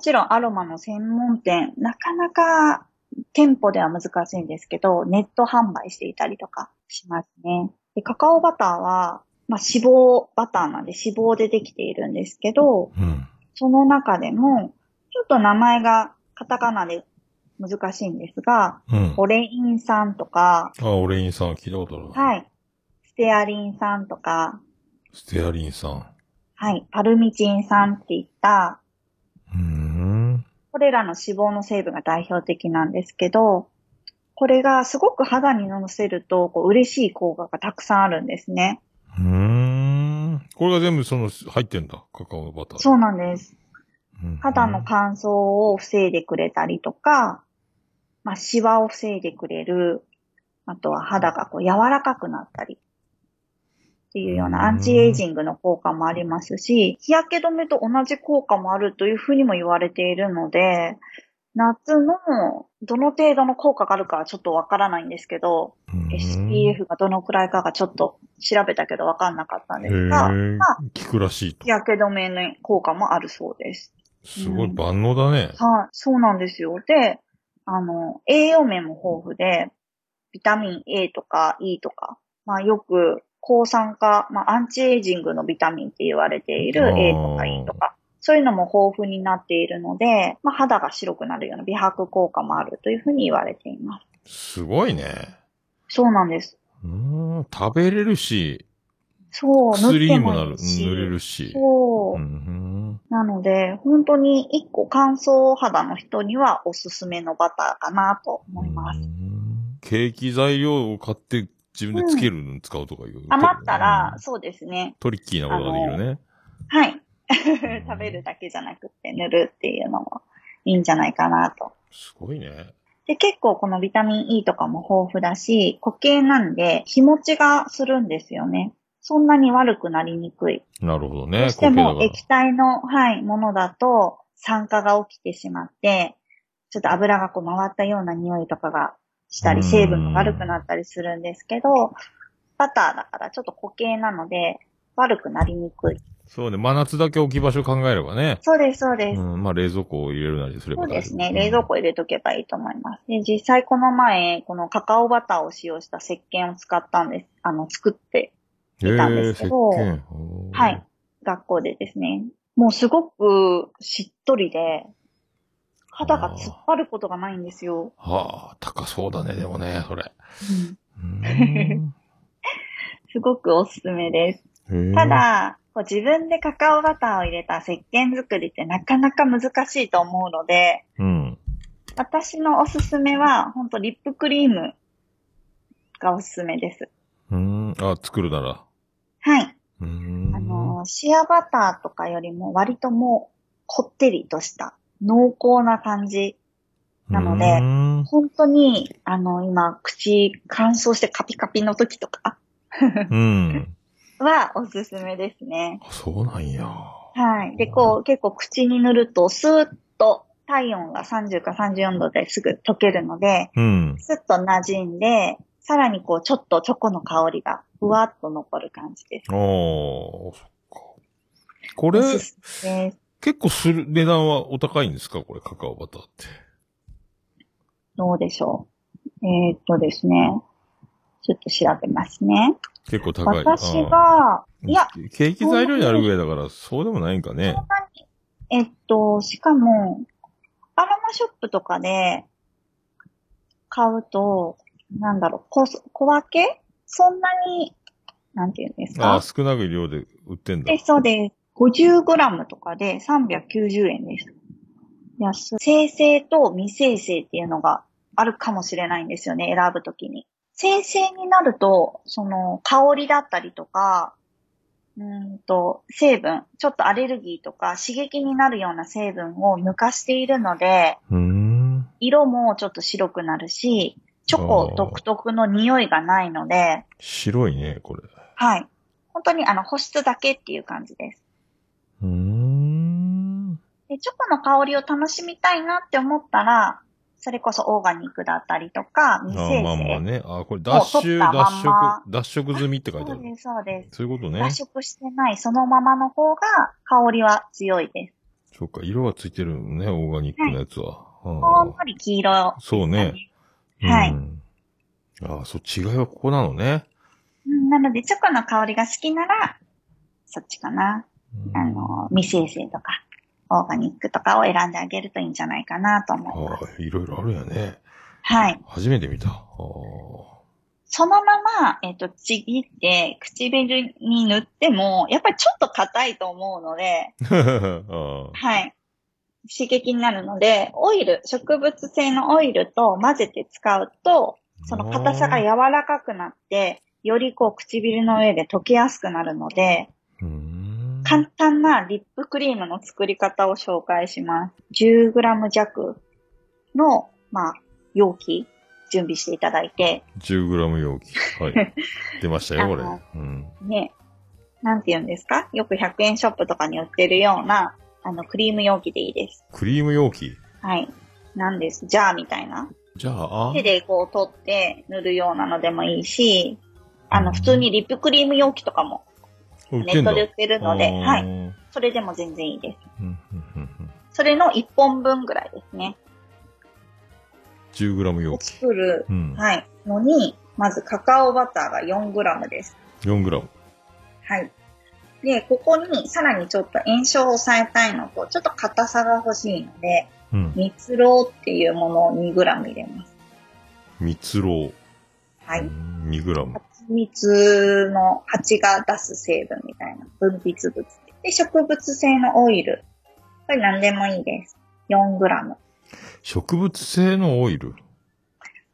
ちろんアロマの専門店、なかなか店舗では難しいんですけど、ネット販売していたりとかしますね。でカカオバターは、まあ、脂肪バターなんで脂肪でできているんですけど、うん。その中でも、ちょっと名前がカタカナで難しいんですが、うん。オレイン酸とか、あ、オレインさん聞いたことあるな。はい、ステアリン酸とか、ステアリンさん。はい、パルミチン酸っていった、うーん。これらの脂肪の成分が代表的なんですけど、これがすごく肌にのせると、こう嬉しい効果がたくさんあるんですね。うーん。これが全部その、入ってんだ。カカオバター。そうなんです。うん。肌の乾燥を防いでくれたりとか、まあ、シワを防いでくれる。あとは肌がこう柔らかくなったり。っていうようなアンチエイジングの効果もありますし、日焼け止めと同じ効果もあるというふうにも言われているので、夏のどの程度の効果があるかはちょっとわからないんですけど、SPF がどのくらいかがちょっと調べたけどわかんなかったんへですが、えまあ、効くらしいと日。焼け止めの効果もあるそうです。すごい万能だね。はい、そうなんですよ。で、あの、栄養面も豊富で、ビタミン A とか E とか、まあよく抗酸化、まあアンチエイジングのビタミンって言われている A とか E とか、そういうのも豊富になっているので、まあ肌が白くなるような美白効果もあるというふうに言われています。すごいね。そうなんです。うーん。食べれるし、そう、塗薬にもないる。塗れるし。そうう。ん。なので、本当に一個乾燥肌の人にはおすすめのバターかなと思います。うんケーキ材料を買って自分でつけるのに使うとかいう。余ったら、うんそうですね。トリッキーなことができるね。はい。食べるだけじゃなくって塗るっていうのもいいんじゃないかなと。すごいね。で、結構このビタミン E とかも豊富だし、固形なんで日持ちがするんですよね。そんなに悪くなりにくい。なるほどどね。うしても液体の、はい、ものだと酸化が起きてしまって、ちょっと油がこう回ったような匂いとかがしたり、うん成分が悪くなったりするんですけど、バターだからちょっと固形なので悪くなりにくい。そうね。真夏だけ置き場所考えればね。そうです、そうです。うん。まあ冷蔵庫を入れるなりすればそうですね。冷蔵庫入れとけばいいと思います。で、実際この前、このカカオバターを使用した石鹸を使ったんです。あの、作って、へたんですけどはい。学校でですね。もうすごくしっとりで、肌が突っ張ることがないんですよ。はあ、高そうだね、でもね、それ。すごくおすすめです。た、だ、こう自分でカカオバターを入れた石鹸作りってなかなか難しいと思うので、うん。私のおすすめは、ほんとリップクリームがおすすめです。うん。あ、作るなら。はい。うん。あの、シアバターとかよりも割ともう、こってりとした、濃厚な感じ。なのでうん本当に、あの、今、口乾燥してカピカピの時とかうん。はおすすめですね。あそうなんや。はい。で、こう、結構口に塗ると、スーッと体温が30か34度ですぐ溶けるので、うん。スッと馴染んで、さらにこう、ちょっとチョコの香りが、ふわっと残る感じです。ああ、そっか。これお、すすめです。結構する、値段はお高いんですか？これ、カカオバターって。どうでしょう。えーっとですね。ちょっと調べますね。結構高い。私が、いや、ケーキ材料になるぐらいだから、そうでもないんかね。えっと、しかも、アロマショップとかで買うと、なんだろう、小小分け？そんなに、なんていうんですか？ああ、少ない量で売ってんだで、。そうです。50g とかで390円です。安い。生成と未生成っていうのがあるかもしれないんですよね、選ぶときに。生成になると、その、香りだったりとか、うーんと、成分、ちょっとアレルギーとか刺激になるような成分を抜かしているので、うーん。色もちょっと白くなるし、チョコ独特の匂いがないので、白いね、これ。はい。本当にあの保湿だけっていう感じです。うーん。で、チョコの香りを楽しみたいなって思ったら、それこそオーガニックだったりとか、未あ生まあまあ成。ね。あこれ脱臭、脱色、脱色済みって書いてある。そうです、そうです。そういうことね脱。色してないそのままの方が香りは強いです。そっか、色はついてるのね、オーガニックのやつは。ほんあのり黄色、そうね。はいうんああ、そう、違いはここなのね。うんなので、チョコの香りが好きなら、そっちかな。うんあの、未生成とか、オーガニックとかを選んであげるといいんじゃないかなと思います。ああ、いろいろあるよね。はい。初めて見た。そのまま、えっ、と、ちぎって、唇に塗っても、やっぱりちょっと硬いと思うので、あはい。刺激になるので、オイル、植物性のオイルと混ぜて使うと、その硬さが柔らかくなって、よりこう唇の上で溶けやすくなるので、うーん簡単なリップクリームの作り方を紹介します。10g 弱の、まあ、容器、準備していただいて、10g 容器。はい。出ましたよ、これ。うん。ね、なんて言うんですか？よく100円ショップとかに売ってるような、あの、クリーム容器でいいです。クリーム容器？はい。なんです。ジャーみたいな。じゃあ、あ手でこう取って塗るようなのでもいいし、あの、うん普通にリップクリーム容器とかもネットで売ってるので、はい。うんそれでも全然いいです。それの1本分ぐらいですね。10g 容を器。作る、うん。はい、のに、まずカカオバターが 4g です。4g。はい。で、ここにさらにちょっと炎症を抑えたいのと、ちょっと硬さが欲しいので、うん。蜜蝋っていうものを 2g 入れます。蜜蝋。はい。2g。蜂蜜の蜂が出す成分みたいな分泌物で。で、植物性のオイル。これ何でもいいです。4g。植物性のオイル？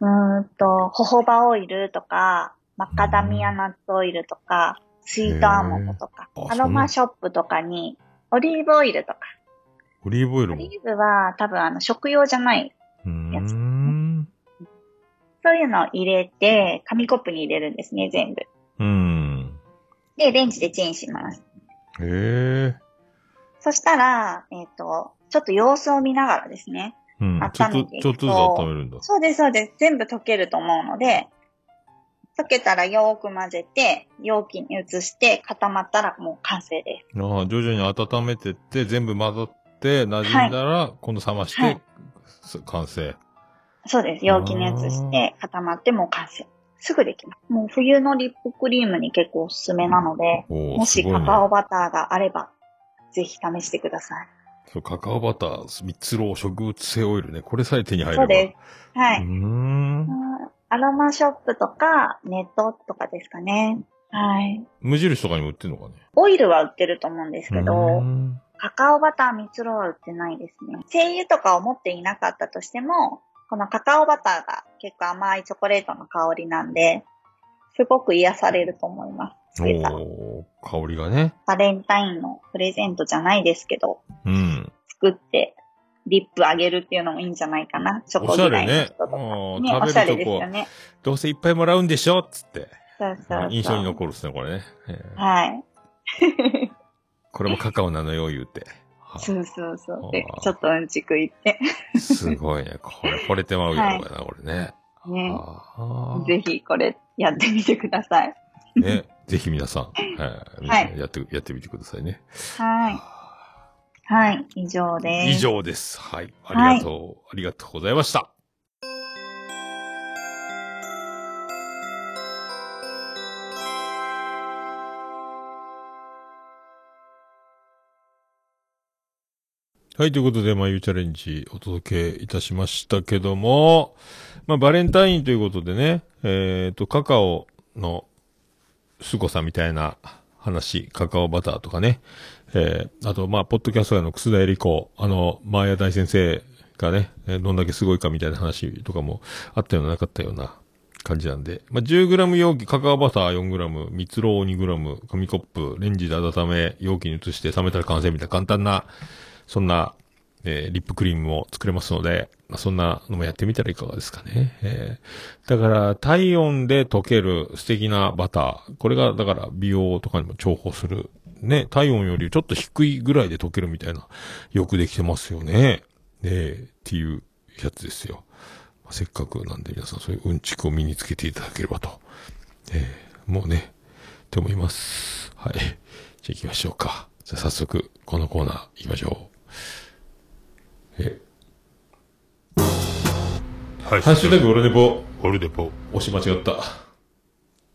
うーんと、ホホバオイルとか、マカダミアナッツオイルとか、スイートアーモンドとかアロマショップとかに、オリーブオイルとか、オリーブオイルも。オリーブは多分あの食用じゃない、うーん。そういうのを入れて、紙コップに入れるんですね、全部。うん。で、レンジでチンします。へえ。そしたら、えっ、と、ちょっと様子を見ながらですね。うん。ちょっと、温めていくとちょっとずつ温めるんだ。そうです、そうです。全部溶けると思うので、溶けたらよーく混ぜて、容器に移して固まったらもう完成です。ああ、徐々に温めてって、全部混ざって、馴染んだら、今度冷まして、はいす完成。そうです。容器に移して固まってもう完成。すぐできます。もう冬のリップクリームに結構おすすめなので、もしカカオバターがあれば、ぜひ試してください。そう、カカオバター、蜜蝋、植物性オイルね。これさえ手に入れば。そうです。はい。ん。アロマショップとか、ネットとかですかね。はい。無印とかにも売ってんのかね。オイルは売ってると思うんですけど、んカカオバター蜜蝋は売ってないですね。精油とかを持っていなかったとしても、このカカオバターが結構甘いチョコレートの香りなんで、すごく癒されると思います。おー香りがね。バレンタインのプレゼントじゃないですけど、うん。作ってリップあげるっていうのもいいんじゃないかな。チョコ嫌いの人とか。おしゃれねね、うんおしゃれですよね。どうせいっぱいもらうんでしょ？つって。そうそうそう。印象に残るっすね、これね。えーはい。これもカカオなのよ、言うて。はそうそうそう。でちょっとうんちくいって。すごいね。これ、惚れてまうよ、はいこれな、これね。ね。ぜひこれやってみてください。ね。ぜひ皆さん、えー皆さんやって、やってみてくださいね。はい。はい。以上です。以。上です。はい。ありがとう、ありがとうございました。はい、ということで、まあ、ゆうチャレンジお届けいたしましたけども、まあ、バレンタインということでね、えっ、と、カカオの凄さみたいな話、カカオバターとかね、えー、あと、まあ、ポッドキャストの楠田絵理子、あの、マーヤ大先生がね、えーどんだけすごいかみたいな話とかもあったようななかったような感じなんで、まあ、10g 容器、カカオバター 4g、蜜蝋 2g、紙コップ、レンジで温め、容器に移して冷めたら完成みたいな簡単な、そんな、えーリップクリームも作れますので、ま、そんなのもやってみたらいかがですかね。えーだから、体温で溶ける素敵なバター。これが、だから、美容とかにも重宝するね、体温よりちょっと低いぐらいで溶けるみたいな、よくできてますよね。えっていうやつですよ。まあせっかくなんで皆さんそういううんちくを身につけていただければと。えーもうね、って思います。はい。じゃあ行きましょうか。じゃあ早速、このコーナー行きましょう。えハハッシュタグオルネポ、オルネポ、押し間違った。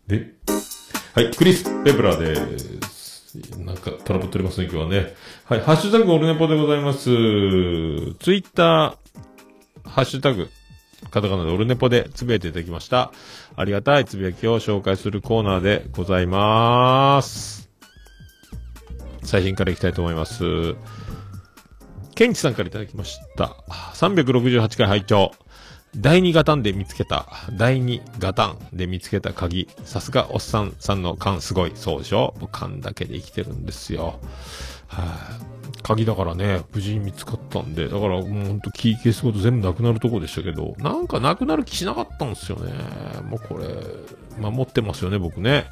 で、はい、クリス・ペブラです。なんかトラブっておりますね、今日はね。はい、ハッシュタグオルネポでございます。ツイッター、ハッシュタグ、カタカナでオルネポでつぶやいていただきました。ありがたいつぶやきを紹介するコーナーでございます。最新からいきたいと思います。ケンチさんからいただきました。368回拝聴第二ガタンで見つけた、第二ガタンで見つけた鍵。さすがおっさんさんの勘すごい。そうでしょ勘だけで生きてるんですよ。はい、鍵だからね、無事に見つかったんで、だからもうほんとキーケースごと全部なくなるとこでしたけど、なんかなくなる気しなかったんですよね。もうこれ、守ってますよね、僕ね。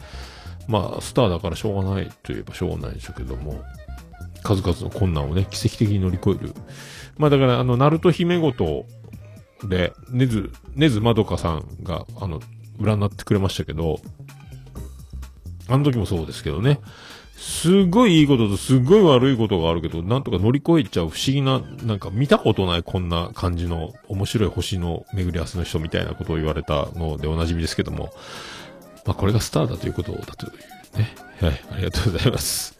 まあ、スターだからしょうがないといえばしょうがないでしょうけども、数々の困難をね、奇跡的に乗り越える。まあだから、あの、ナルト姫ごとで、ねず、ねずまどかさんが、あの、占ってくれましたけど、あの時もそうですけどね、すごいいいこととすごい悪いことがあるけど、なんとか乗り越えちゃう不思議な、なんか見たことないこんな感じの面白い星の巡り合わせの人みたいなことを言われたのでおなじみですけども、まあこれがスターだということだというね。はい、ありがとうございます。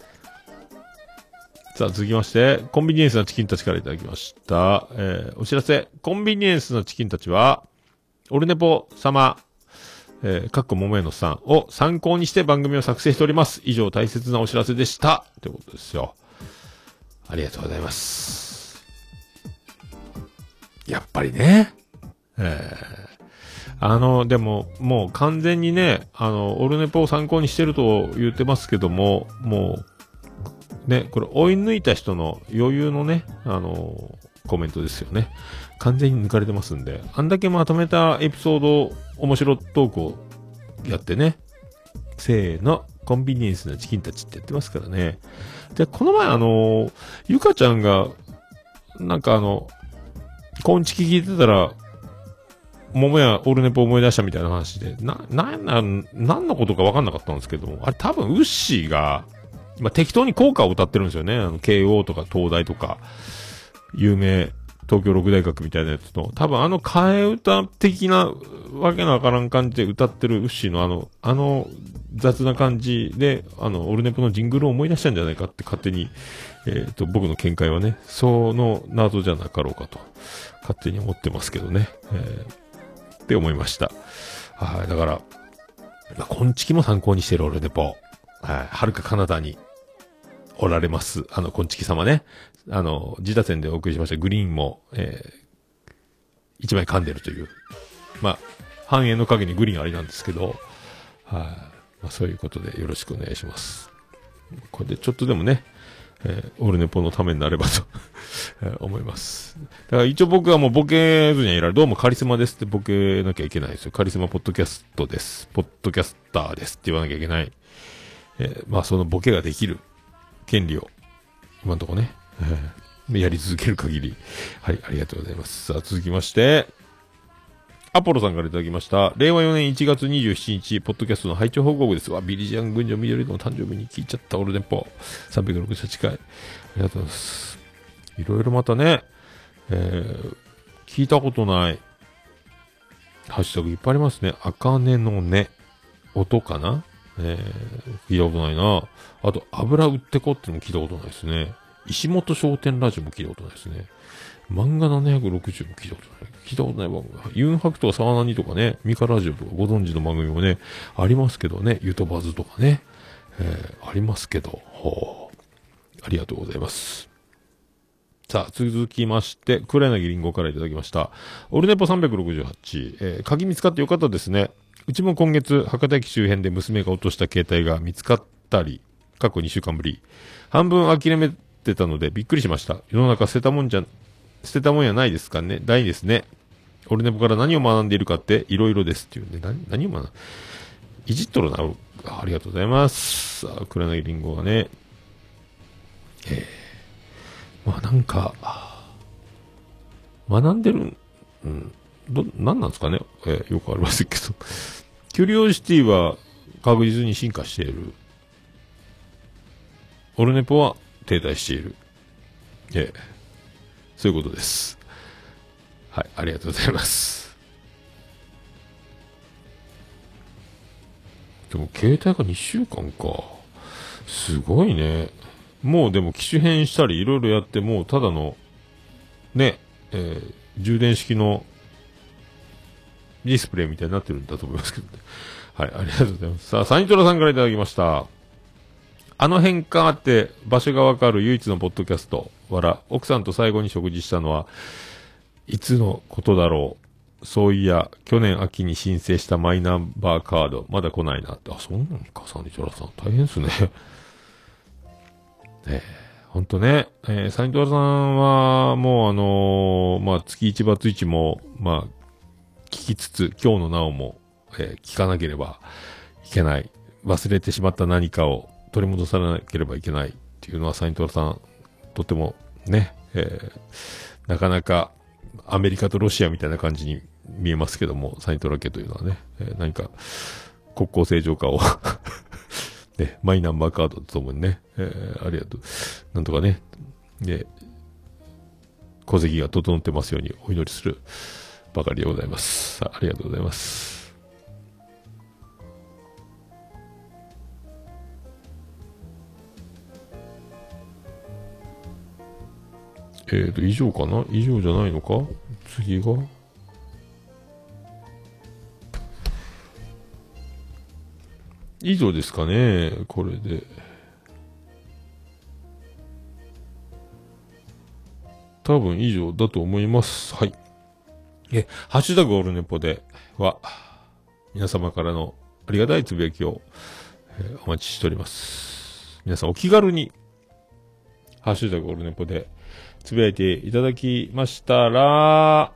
さあ、続きまして、コンビニエンスなチキンたちからいただきました。えー、お知らせ。コンビニエンスなチキンたちは、オルネポ様、えー、かっこももえのさんを参考にして番組を作成しております。以上、大切なお知らせでした。ということですよ。ありがとうございます。やっぱりね。えーあの、でも、もう完全にね、あの、オルネポを参考にしてると言ってますけども、もう、ね、これ追い抜いた人の余裕のね、あの、コメントですよね。完全に抜かれてますんで、あんだけまとめたエピソード、面白トークをやってね、せーの、コンビニエンスなチキンたちってやってますからね。で、この前あの、ゆかちゃんが、なんかあの、コンチキ聞いてたら、桃やオールネポ思い出したみたいな話で、な、な、な、何のことか分かんなかったんですけども、あれ多分ウッシーが、まあ、適当に効果を歌ってるんですよね。あの、慶応とか東大とか、有名、東京六大学みたいなやつと、多分あの替え歌的なわけのわからん感じで歌ってるウッシーのあの、あの雑な感じで、あの、オルネポのジングルを思い出したんじゃないかって勝手に、えっ、と、僕の見解はね、その謎じゃなかろうかと、勝手に思ってますけどね。えーって思いました。はい、だから、まあ、こんちきも参考にしてるオルネポ。はい、はるか彼方におられます。あの、こんちき様ね。あの、自他戦でお送りしましたグリーンも、えー、一枚噛んでるという。まあ、繁栄の陰にグリーンありなんですけど、はい、まあ、そういうことでよろしくお願いします。これでちょっとでもね、えー、オルネポのためになればと えー思います。だから一応僕はもうボケずにはいられ。どうもカリスマですってボケなきゃいけないですよ。カリスマポッドキャストです。ポッドキャスターですって言わなきゃいけない。えーまあそのボケができる権利を、今のとこね、えーやり続ける限り。はい、ありがとうございます。さあ続きまして、アポロさんからいただきました。令和4年1月27日、ポッドキャストの拝聴報告です。わ、ビリジアン群女緑の誕生日に聞いちゃったオールネポ。368回。ありがとうございます。いろいろまたね、えー、聞いたことない、ハッシュタグいっぱいありますね。あかねのね、音かな？えー、聞いたことないな。あと、油売ってこってのも聞いたことないですね。石本商店ラジオも聞いたことないですね。漫画760も聞いたことない。聞いたことない番組。ユンハクとかサワナニとかね、ミカラジオとかご存知の番組もね、ありますけどね、ユトバズとかね、えー、ありますけど、ほう。ありがとうございます。さあ、続きまして、黒柳りんごからいただきました。オルネポ368、えー、鍵見つかってよかったですね。うちも今月、博多駅周辺で娘が落とした携帯が見つかったり、過去2週間ぶり。半分諦めてたのでびっくりしました。世の中捨てたもんじゃ、捨てたもんやないですかね。大ですね。オルネポから何を学んでいるかって、いろいろですっていうね。何、何を学んいじっとるな。ありがとうございます。さあ、黒柳りんごがね、えー、まあなんか、学んでる、うん、ど、なんなんですかね、えーよくありませんけど。キュリオシティは確実に進化している。オルネポは停滞している。ええそういうことです。はい、ありがとうございます。でも、携帯が2週間か。すごいね。もうでも機種変したりいろいろやって、もうただの、ね、えー充電式のディスプレイみたいになってるんだと思いますけどね。はい、ありがとうございます。さあ、サニトラさんからいただきました。あの変換あって場所がわかる唯一のポッドキャスト。わら、奥さんと最後に食事したのは、いつのことだろう。そういや、去年秋に申請したマイナンバーカード、まだ来ないなって。あ、そうなんか、サニトラさん。大変ですね。ねえ、ほんとね、えーサニトラさんは、もうあのーまあ、月一バツ一も、まあ、聞きつつ、今日のなおも、えー聞かなければいけない。忘れてしまった何かを取り戻さなければいけないっていうのは、サニトラさん、とてもね、えーなかなかアメリカとロシアみたいな感じに見えますけども、サニトラ家というのはね、えー何か国交正常化を ね、マイナンバーカードとともにね、えーありがとう。なんとかね、で、戸籍が整ってますようにお祈りするばかりでございます。あありがとうございます。えーと、以上かな？以上じゃないのか？次が？以上ですかねこれで。多分以上だと思います。はい。え、ハッシュタグオルネポでは、皆様からのありがたいつぶやきを、えーお待ちしております。皆さんお気軽に、ハッシュタグオルネポでつぶやいていただきましたら、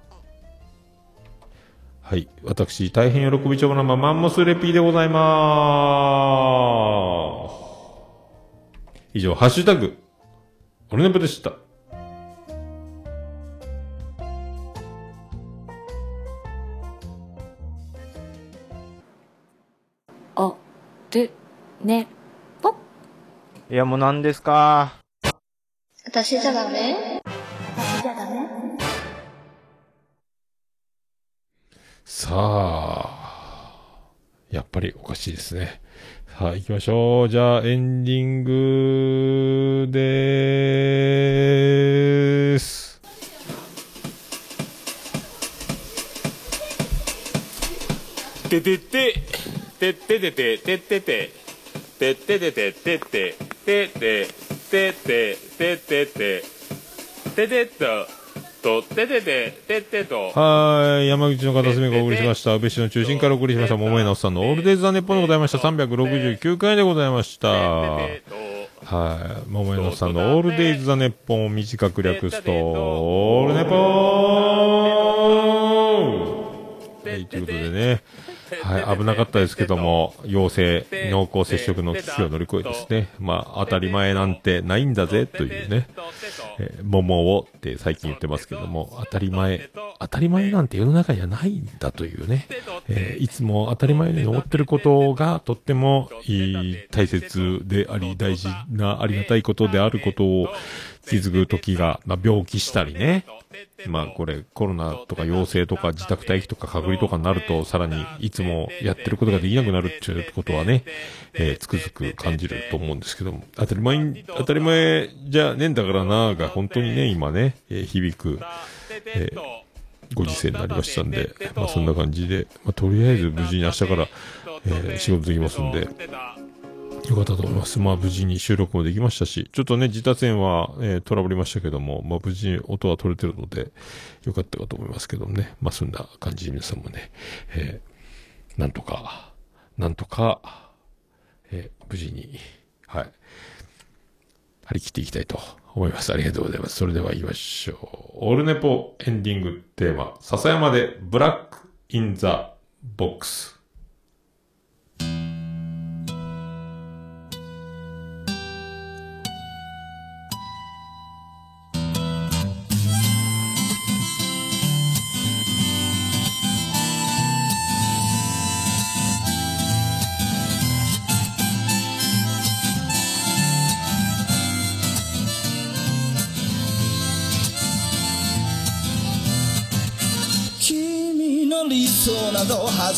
はい。私、大変喜びちょうなマンモスレピーでございまーす。以上、ハッシュタグ、オルネポでした。ねぽいやもう何ですか？私じゃダメ？私じゃダメ？さあ、やっぱりおかしいですね。さあ、行きましょう。じゃあ、エンディングでーす。ててて、てててて、ててて。てててててててててててててててととてててててとはい。山口の片隅がお送りしました。宇部市の中心からお送りしました。桃井のおっさんのオールデイズ・ザ・ネッポンでございました。369回でございました。はい。桃井のおっさんのオールデイズ・ザ・ネッポンを短く略すと、オールネポーはい、ということでね。はい、危なかったですけども、陽性、濃厚接触の危機を乗り越えですね。まあ、当たり前なんてないんだぜ、というね。え桃をって最近言ってますけども、当たり前、当たり前なんて世の中にはないんだというね。えーいつも当たり前に思ってることがとってもいい、大切であり、大事な、ありがたいことであることを気づく時が、まあ、病気したりね。まあこれコロナとか陽性とか自宅待機とか隔離とかになるとさらにいつもやってることができなくなるっていうことはね、えーつくづく感じると思うんですけども、当たり前、当たり前じゃねえんだからなが本当にね、今ね、えー響く、えーご時世になりましたんで、まあそんな感じで、まあとりあえず無事に明日から、えー仕事できますんで、よかったと思います。まあ無事に収録もできましたし、ちょっとね、自他線は、えートラブりましたけども、まあ無事に音は取れてるので、よかったかと思いますけどもね。まあそんな感じで皆さんもね、えーなんとか、なんとか、えー無事に、はい、張り切っていきたいと思います。ありがとうございます。それでは言いましょう。オールネポエンディングテーマ、笹山でブラックインザボックス。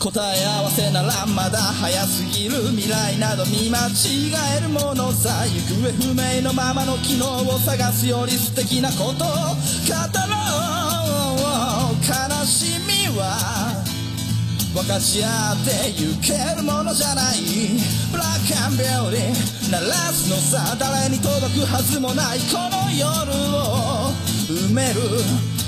答え合わせならまだ早すぎる未来など見間違えるものさ行方不明のままの機能を探すより素敵なことを語ろう。悲しみは分かち合ってゆけるものじゃない。ブラックアンビューティー鳴らすのさ誰に届くはずもない。この夜を埋める。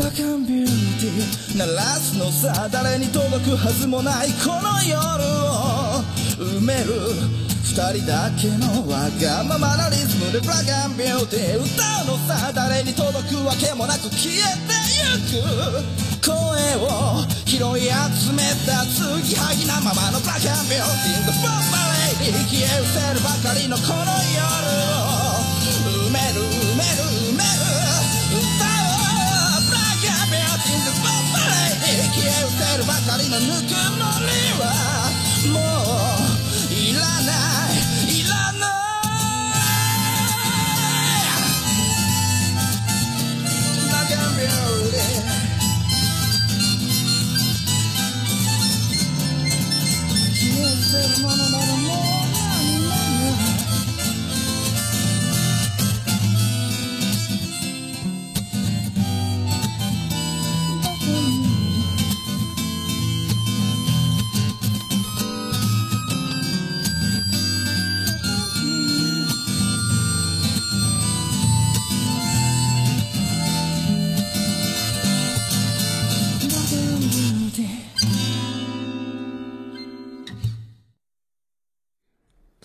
ラックアンビューティー鳴らすのさ誰に届くはずもないこの夜を埋める二人だけのわがままなリズムでブラックアンビューティー歌うのさ誰に届くわけもなく消えてゆく声を拾い集めた継ぎはぎなままのブラックアンビューティーのボンバレイ消え失せるばかりのこの夜を埋めるばかりのぬくもりは